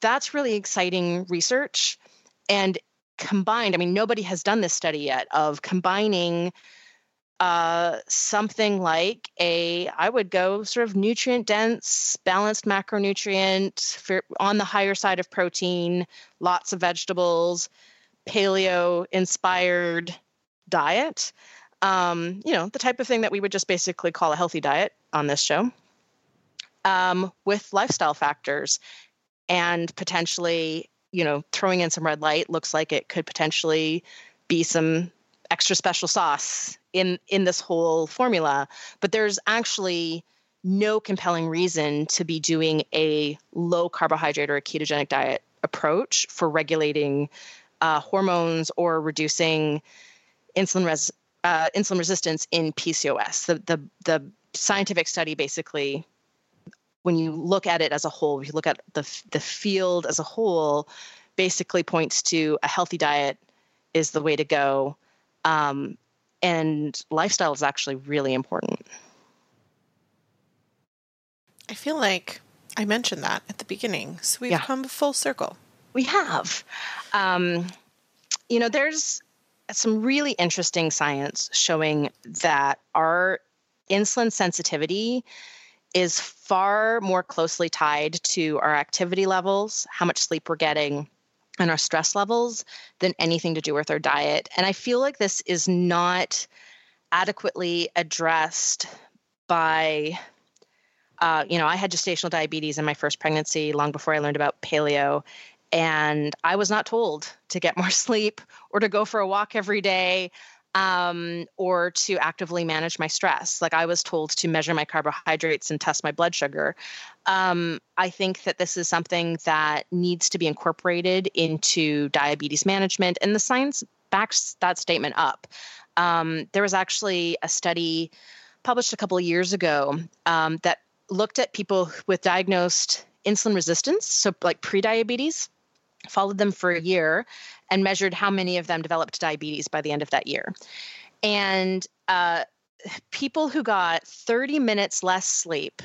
that's really exciting research. And combined i mean nobody has done this study yet of combining uh, something like a i would go sort of nutrient dense balanced macronutrient on the higher side of protein lots of vegetables paleo inspired diet um, you know the type of thing that we would just basically call a healthy diet on this show um, with lifestyle factors and potentially you know throwing in some red light looks like it could potentially be some extra special sauce in in this whole formula. But there's actually no compelling reason to be doing a low carbohydrate or a ketogenic diet approach for regulating uh, hormones or reducing insulin res- uh, insulin resistance in PCOS. The, the the scientific study basically when you look at it as a whole, if you look at the the field as a whole, basically points to a healthy diet is the way to go, um, and lifestyle is actually really important. I feel like I mentioned that at the beginning, so we've yeah. come full circle. We have. Um, you know, there's some really interesting science showing that our insulin sensitivity is far more closely tied to our activity levels, how much sleep we're getting, and our stress levels than anything to do with our diet. And I feel like this is not adequately addressed by uh, you know, I had gestational diabetes in my first pregnancy long before I learned about paleo. And I was not told to get more (laughs) sleep or to go for a walk every day um, or to actively manage my stress. Like I was told to measure my carbohydrates and test my blood sugar. Um, I think that this is something that needs to be incorporated into diabetes management, and the science backs that statement up. Um, there was actually a study published a couple of years ago um, that looked at people with diagnosed insulin resistance, so like prediabetes, followed them for a year and measured how many of them developed diabetes by the end of that year. And uh, people who got 30 minutes less sleep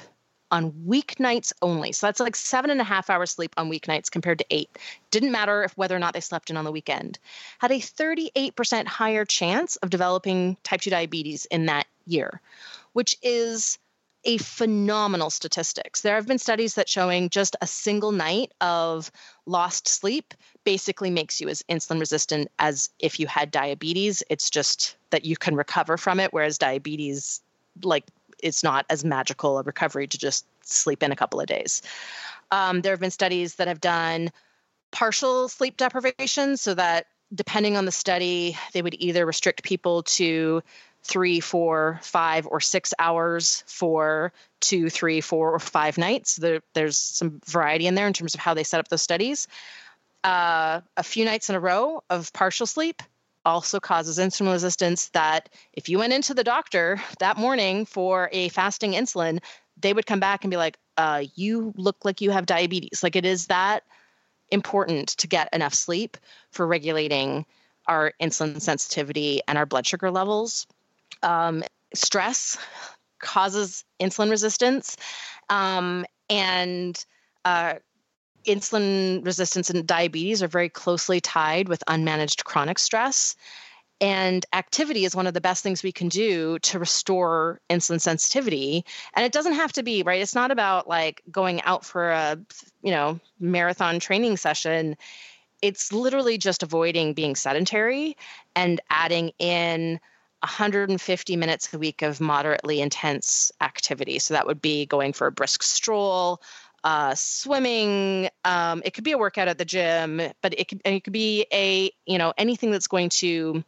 on weeknights only. So that's like seven and a half hours sleep on weeknights compared to eight. Didn't matter if whether or not they slept in on the weekend. Had a 38% higher chance of developing type 2 diabetes in that year, which is a phenomenal statistics. There have been studies that showing just a single night of lost sleep basically makes you as insulin resistant as if you had diabetes. It's just that you can recover from it, whereas diabetes, like, it's not as magical a recovery to just sleep in a couple of days. Um, there have been studies that have done partial sleep deprivation so that depending on the study, they would either restrict people to three, four, five, or six hours for two, three, four, or five nights. There, there's some variety in there in terms of how they set up those studies. Uh, a few nights in a row of partial sleep also causes insulin resistance. That if you went into the doctor that morning for a fasting insulin, they would come back and be like, uh, "You look like you have diabetes." Like it is that important to get enough sleep for regulating our insulin sensitivity and our blood sugar levels. Um, stress causes insulin resistance, um, and uh, insulin resistance and diabetes are very closely tied with unmanaged chronic stress. And activity is one of the best things we can do to restore insulin sensitivity. And it doesn't have to be, right? It's not about like going out for a, you know, marathon training session. It's literally just avoiding being sedentary and adding in 150 minutes a week of moderately intense activity. So that would be going for a brisk stroll, uh, swimming. Um, it could be a workout at the gym, but it could it could be a you know anything that's going to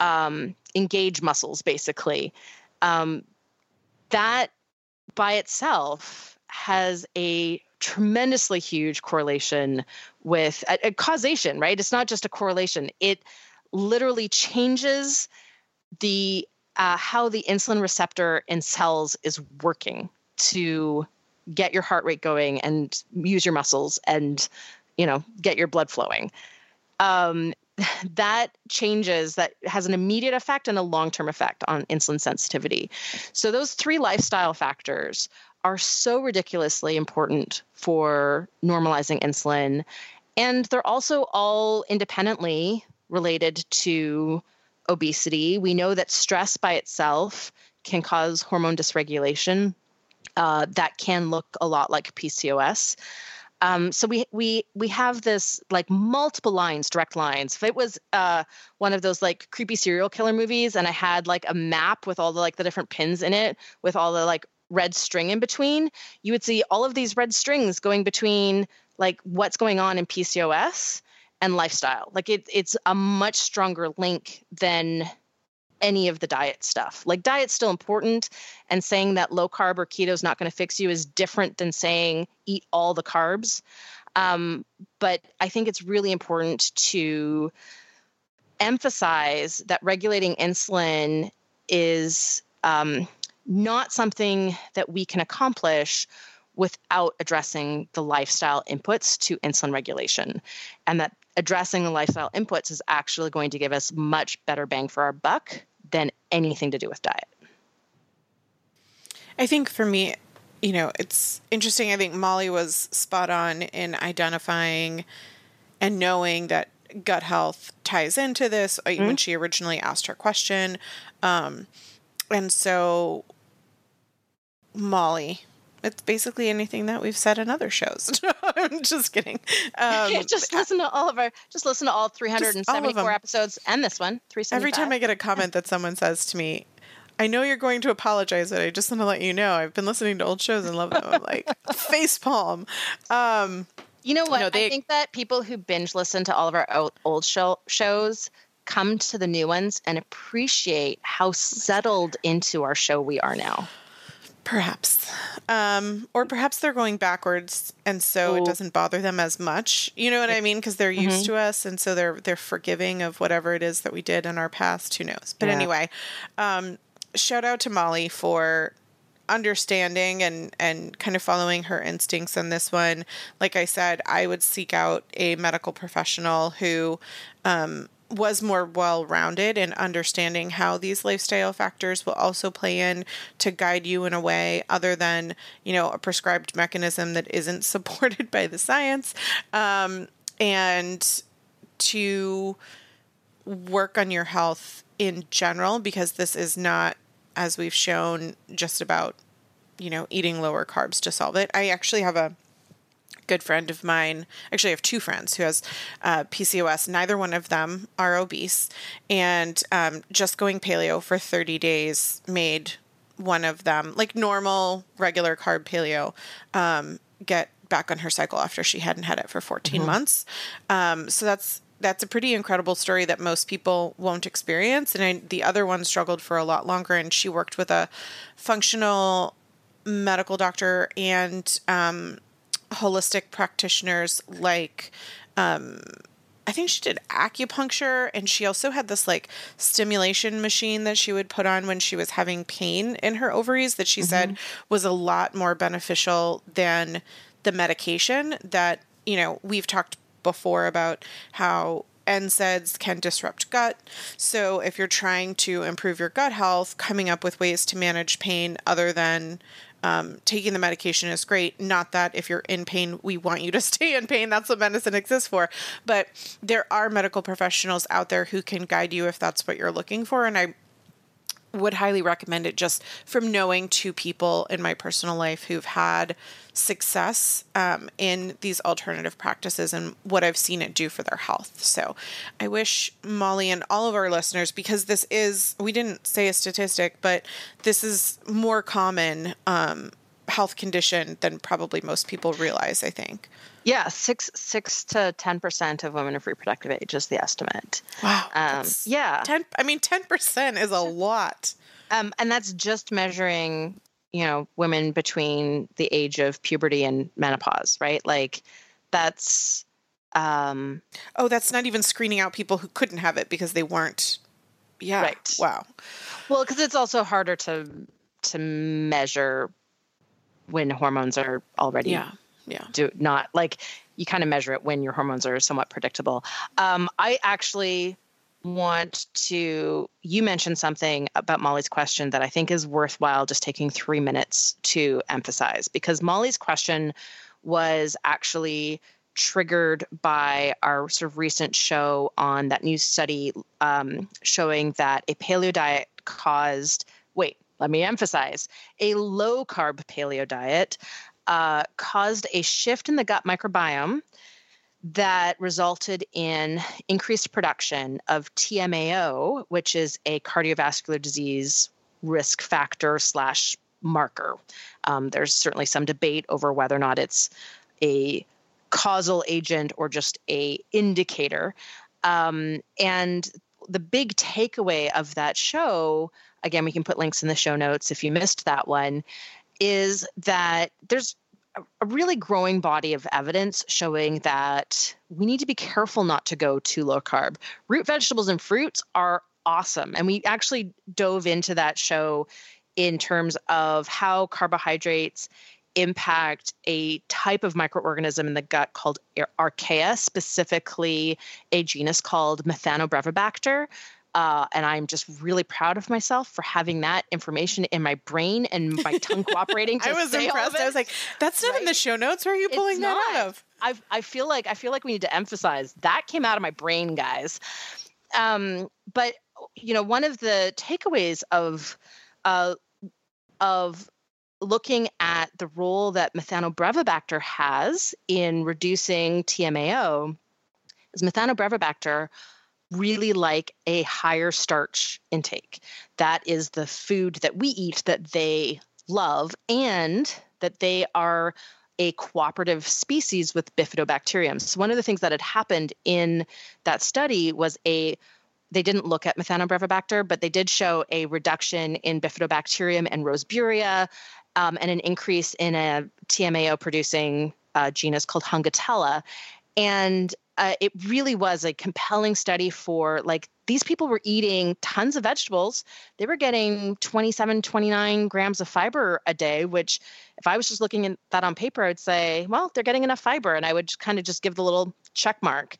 um, engage muscles basically. Um, that by itself has a tremendously huge correlation with a, a causation, right? It's not just a correlation. It literally changes the uh, how the insulin receptor in cells is working to get your heart rate going and use your muscles and you know get your blood flowing. Um, (laughs) that changes that has an immediate effect and a long-term effect on insulin sensitivity. So those three lifestyle factors are so ridiculously important for normalizing insulin. And they're also all independently related to obesity we know that stress by itself can cause hormone dysregulation uh, that can look a lot like PCOS. Um, so we we we have this like multiple lines, direct lines. If it was uh, one of those like creepy serial killer movies, and I had like a map with all the like the different pins in it, with all the like red string in between, you would see all of these red strings going between like what's going on in PCOS and lifestyle. Like it, it's a much stronger link than any of the diet stuff. Like diet's still important and saying that low carb or keto is not going to fix you is different than saying eat all the carbs. Um, but I think it's really important to emphasize that regulating insulin is um, not something that we can accomplish without addressing the lifestyle inputs to insulin regulation and that addressing the lifestyle inputs is actually going to give us much better bang for our buck than anything to do with diet. I think for me, you know, it's interesting. I think Molly was spot on in identifying and knowing that gut health ties into this uh, mm-hmm. when she originally asked her question. Um, and so, Molly, it's basically anything that we've said in other shows. (laughs) I'm just kidding. Um, (laughs) just listen to all of our, just listen to all 374 all episodes and this one. Every time I get a comment that someone says to me, I know you're going to apologize, but I just want to let you know I've been listening to old shows and love them. I'm like (laughs) face palm. Um, you know what? No, they, I think that people who binge listen to all of our old, old show, shows come to the new ones and appreciate how settled into our show we are now. Perhaps. Um, or perhaps they're going backwards and so Ooh. it doesn't bother them as much. You know what I mean? Because they're used mm-hmm. to us and so they're they're forgiving of whatever it is that we did in our past. Who knows? But yeah. anyway, um, shout out to Molly for understanding and and kind of following her instincts on this one. Like I said, I would seek out a medical professional who um, was more well rounded in understanding how these lifestyle factors will also play in to guide you in a way other than, you know, a prescribed mechanism that isn't (laughs) supported by the science. Um, and to work on your health in general, because this is not, as we've shown, just about, you know, eating lower carbs to solve it. I actually have a good friend of mine. Actually, I have two friends who has uh, PCOS. Neither one of them are obese, and um, just going paleo for 30 days made one of them, like normal, regular carb paleo, um, get back on her cycle after she hadn't had it for 14 mm-hmm. months. Um, so that's that's a pretty incredible story that most people won't experience. And I, the other one struggled for a lot longer, and she worked with a functional medical doctor and um, holistic practitioners like um, I think she did acupuncture and she also had this like stimulation machine that she would put on when she was having pain in her ovaries that she mm-hmm. said was a lot more beneficial than the medication that, you know, we've talked before about how NSAIDs can disrupt gut. So, if you're trying to improve your gut health, coming up with ways to manage pain other than um, taking the medication is great. Not that if you're in pain, we want you to (laughs) stay in pain. That's what medicine exists for. But there are medical professionals out there who can guide you if that's what you're looking for. And I would highly recommend it just from knowing two people in my personal life who've had success um, in these alternative practices and what I've seen it do for their health. So I wish Molly and all of our listeners, because this is, we didn't say a statistic, but this is more common um, health condition than probably most people realize, I think. Yeah, six six to ten percent of women of reproductive age is the estimate. Wow. Um, yeah. Ten. I mean, ten percent is a lot. Um, and that's just measuring, you know, women between the age of puberty and menopause, right? Like, that's. Um, oh, that's not even screening out people who couldn't have it because they weren't. Yeah. Right. Wow. Well, because it's also harder to to measure when hormones are already yeah yeah. do not like you kind of measure it when your hormones are somewhat predictable. Um, i actually want to you mentioned something about molly's question that i think is worthwhile just taking three minutes to emphasize because molly's question was actually triggered by our sort of recent show on that new study um, showing that a paleo diet caused wait let me emphasize a low carb paleo diet uh, caused a shift in the gut microbiome that resulted in increased production of TMAO, which is a cardiovascular disease risk factor slash marker. Um, there's certainly some debate over whether or not it's a causal agent or just a indicator. Um, and the big takeaway of that show, again, we can put links in the show notes if you missed that one, is that there's a really growing body of evidence showing that we need to be careful not to go too low carb. Root vegetables and fruits are awesome. And we actually dove into that show in terms of how carbohydrates impact a type of microorganism in the gut called archaea, specifically a genus called Methanobrevibacter, uh, and I'm just really proud of myself for having that information in my brain and my (laughs) tongue cooperating. I was impressed. I was like, "That's not right? in the show notes. Where are you pulling it's that not. out of?" I I feel like I feel like we need to emphasize that came out of my brain, guys. Um, but you know, one of the takeaways of uh, of looking at the role that Methanobrevibacter has in reducing TMAO is Methanobrevibacter really like a higher starch intake. That is the food that we eat that they love, and that they are a cooperative species with bifidobacterium. So one of the things that had happened in that study was a they didn't look at methanobrevibacter, but they did show a reduction in bifidobacterium and roseburia, um, and an increase in a TMAO producing uh, genus called Hungatella. And uh, it really was a compelling study for like these people were eating tons of vegetables. They were getting 27 29 grams of fiber a day which if i was just looking at that on paper i'd say well they're getting enough fiber. And i would kind of just give the little check mark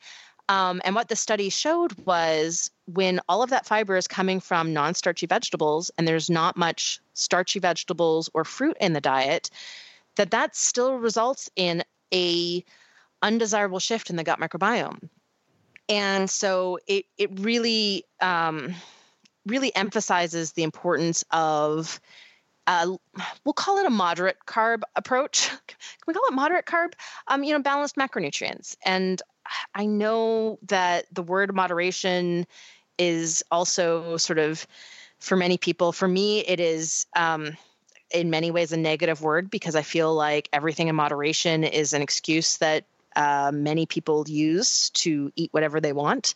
um, and what the study showed was when all of that fiber is coming from non-starchy vegetables and there's not much starchy vegetables or fruit in the diet that that still results in a undesirable shift in the gut microbiome. And so it, it really, um, really emphasizes the importance of, uh, we'll call it a moderate carb approach. (laughs) Can we call it moderate carb? Um, you know, balanced macronutrients. And I know that the word moderation is also sort of for many people. For me, it is. Um, in many ways a negative word because I feel like everything in moderation is an excuse that uh, many people use to eat whatever they want.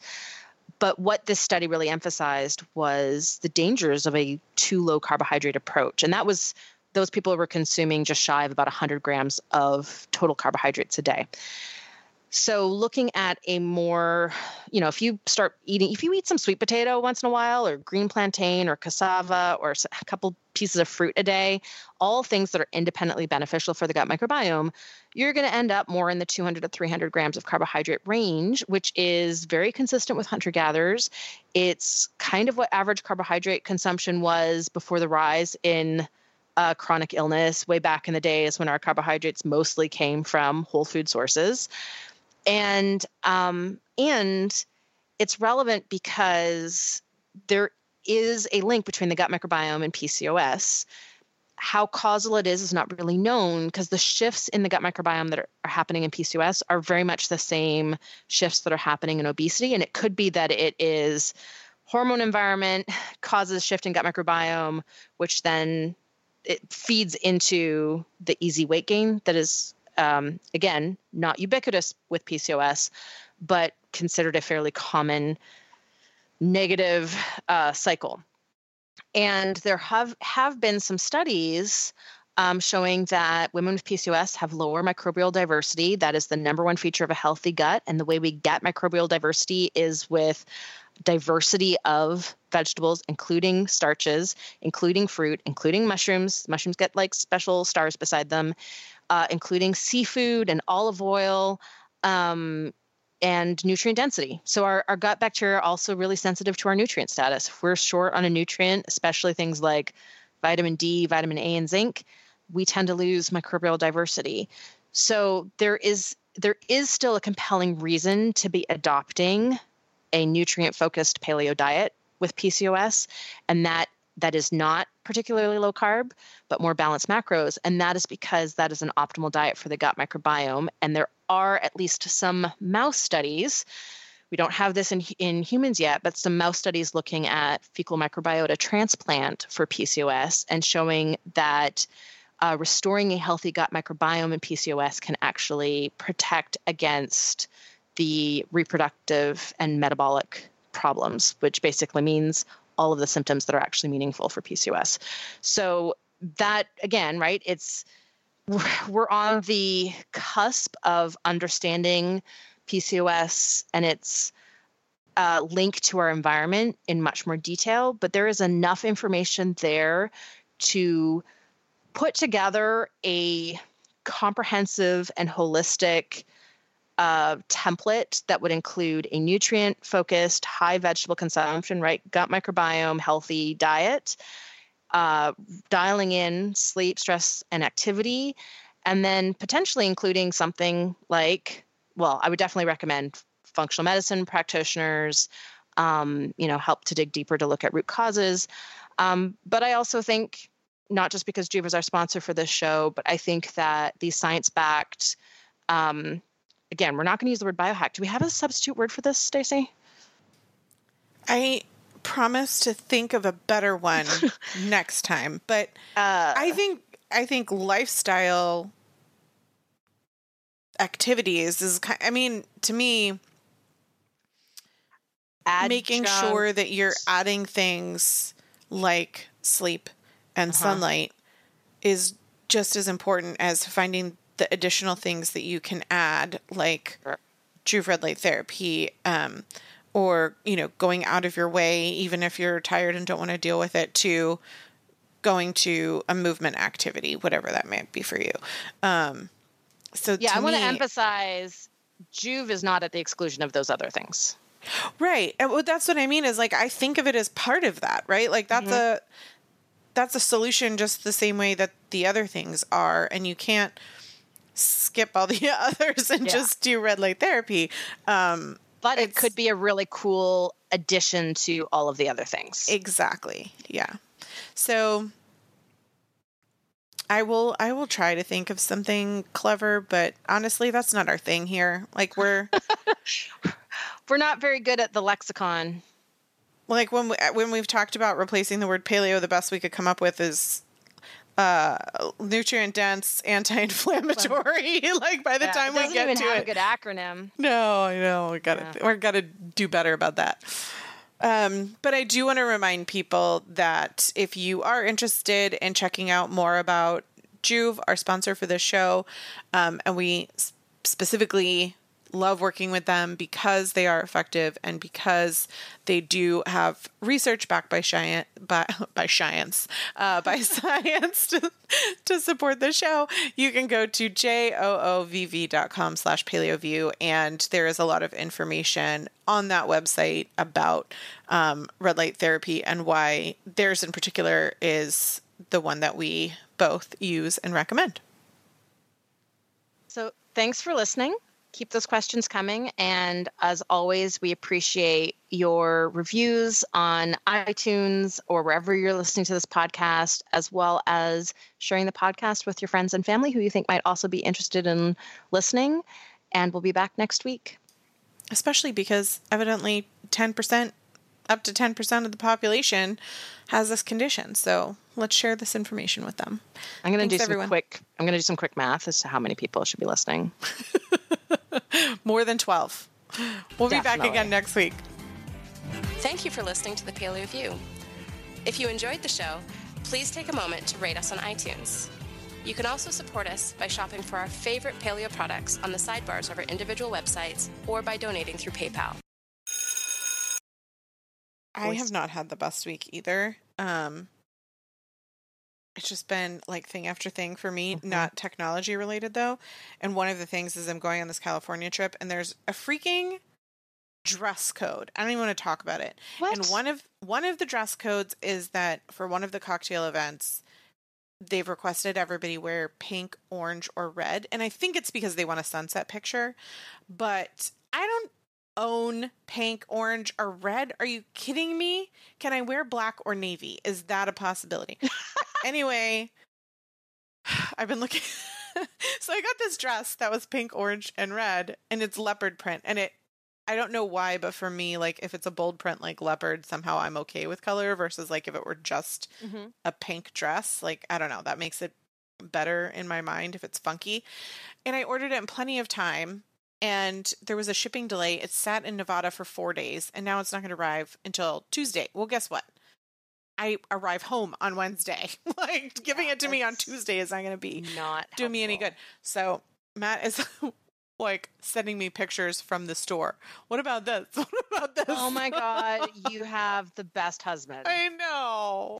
But what this study really emphasized was the dangers of a too low carbohydrate approach. And that was those people were consuming just shy of about 100 grams of total carbohydrates a day. So, looking at a more, you know, if you start eating, if you eat some sweet potato once in a while, or green plantain, or cassava, or a couple pieces of fruit a day, all things that are independently beneficial for the gut microbiome, you're going to end up more in the 200 to 300 grams of carbohydrate range, which is very consistent with hunter gatherers. It's kind of what average carbohydrate consumption was before the rise in uh, chronic illness way back in the days when our carbohydrates mostly came from whole food sources and um, and it's relevant because there is a link between the gut microbiome and PCOS. How causal it is is not really known because the shifts in the gut microbiome that are, are, happening in PCOS are very much the same shifts that are happening in obesity. And it could be that it is hormone environment causes a shift in gut microbiome, which then it feeds into the easy weight gain that is um, again, not ubiquitous with PCOS, but considered a fairly common negative uh, cycle. And there have, have been some studies um, showing that women with PCOS have lower microbial diversity. That is the number one feature of a healthy gut. And the way we get microbial diversity is with diversity of vegetables, including starches, including fruit, including mushrooms. Mushrooms get like special stars beside them uh, including seafood and olive oil. Um, and nutrient density. So our, our gut bacteria are also really sensitive to our nutrient status. If we're short on a nutrient, especially things like vitamin D, vitamin A, and zinc, we tend to lose microbial diversity. So there is there is still a compelling reason to be adopting a nutrient focused paleo diet with PCOS, and that that is not particularly low carb, but more balanced macros. And that is because that is an optimal diet for the gut microbiome. And there are at least some mouse studies. We don't have this in, in humans yet, but some mouse studies looking at fecal microbiota transplant for PCOS and showing that uh, restoring a healthy gut microbiome in PCOS can actually protect against the reproductive and metabolic problems, which basically means all of the symptoms that are actually meaningful for PCOS. So that again, right? It's we're on the cusp of understanding PCOS and its uh, link to our environment in much more detail, but there is enough information there to put together a comprehensive and holistic uh, template that would include a nutrient focused, high vegetable consumption, right? Gut microbiome, healthy diet, uh, dialing in sleep, stress, and activity, and then potentially including something like, well, I would definitely recommend functional medicine practitioners, um, you know, help to dig deeper to look at root causes. Um, but I also think, not just because Joovv is our sponsor for this show, but I think that these science backed um, again, we're not going to use the word biohack. Do we have a substitute word for this, Stacy? I promise to think of a better one (laughs) next time, but uh, I think I think lifestyle activities is I mean, to me making sure that you're adding things like sleep and uh-huh. sunlight is just as important as finding the additional things that you can add, like Joovv red light therapy, um, or you know, going out of your way, even if you're tired and don't want to deal with it, to going to a movement activity, whatever that may be for you. Um, so yeah, I want to emphasize Joovv is not at the exclusion of those other things. Right. Well, that's what I mean is like I think of it as part of that, right? Like that's mm-hmm. a that's a solution just the same way that the other things are and you can't skip all the (laughs) others and yeah. just do red light therapy. Um, but it could be a really cool addition to all of the other things. Exactly. Yeah. So I will I will try to think of something clever, but honestly that's not our thing here. Like we're (laughs) we're not very good at the lexicon. Like when we, when we've talked about replacing the word paleo, the best we could come up with is uh, nutrient dense, anti-inflammatory. (laughs) like by the yeah, time we get to it, a good acronym. No, I know. We got to yeah. we got to do better about that. Um, but I do want to remind people that if you are interested in checking out more about Joovv, our sponsor for this show, um, and we specifically love working with them because they are effective and because they do have research backed by science by, (laughs) by science uh, by (laughs) science to, to support the show. You can go to joovv.com slash paleoview and there is a lot of information on that website about um, red light therapy and why theirs in particular is the one that we both use and recommend. So thanks for listening keep those questions coming. And as always, we appreciate your reviews on iTunes or wherever you're listening to this podcast, as well as sharing the podcast with your friends and family who you think might also be interested in listening. And we'll be back next week. Especially because evidently 10%, up to 10% of the population has this condition. So let's share this information with them. I'm going to do some everyone. quick. I'm going to do some quick math as to how many people should be listening. (laughs) More than 12. We'll Definitely. be back again next week. Thank you for listening to the Paleo View. If you enjoyed the show, please take a moment to rate us on iTunes. You can also support us by shopping for our favorite paleo products on the sidebars of our individual websites or by donating through PayPal. I have not had the best week either. Um, it's just been like thing after thing for me, mm-hmm. not technology related though. And one of the things is I'm going on this California trip and there's a freaking dress code. I don't even want to talk about it. What? And one of one of the dress codes is that for one of the cocktail events, they've requested everybody wear pink, orange, or red. And I think it's because they want a sunset picture. But I don't own pink, orange, or red. Are you kidding me? Can I wear black or navy? Is that a possibility? (laughs) anyway, (sighs) I've been looking. (laughs) so I got this dress that was pink, orange, and red, and it's leopard print. And it, I don't know why, but for me, like if it's a bold print like leopard, somehow I'm okay with color versus like if it were just mm-hmm. a pink dress. Like, I don't know, that makes it better in my mind if it's funky. And I ordered it in plenty of time and there was a shipping delay. It sat in Nevada for four days, and now it's not going to arrive until Tuesday. Well, guess what? I arrive home on Wednesday. (laughs) like yeah, giving it to me on Tuesday is not going to be not doing me any good. So Matt is (laughs) like sending me pictures from the store. What about this? (laughs) What about this? Oh my god, you have the best husband. I know.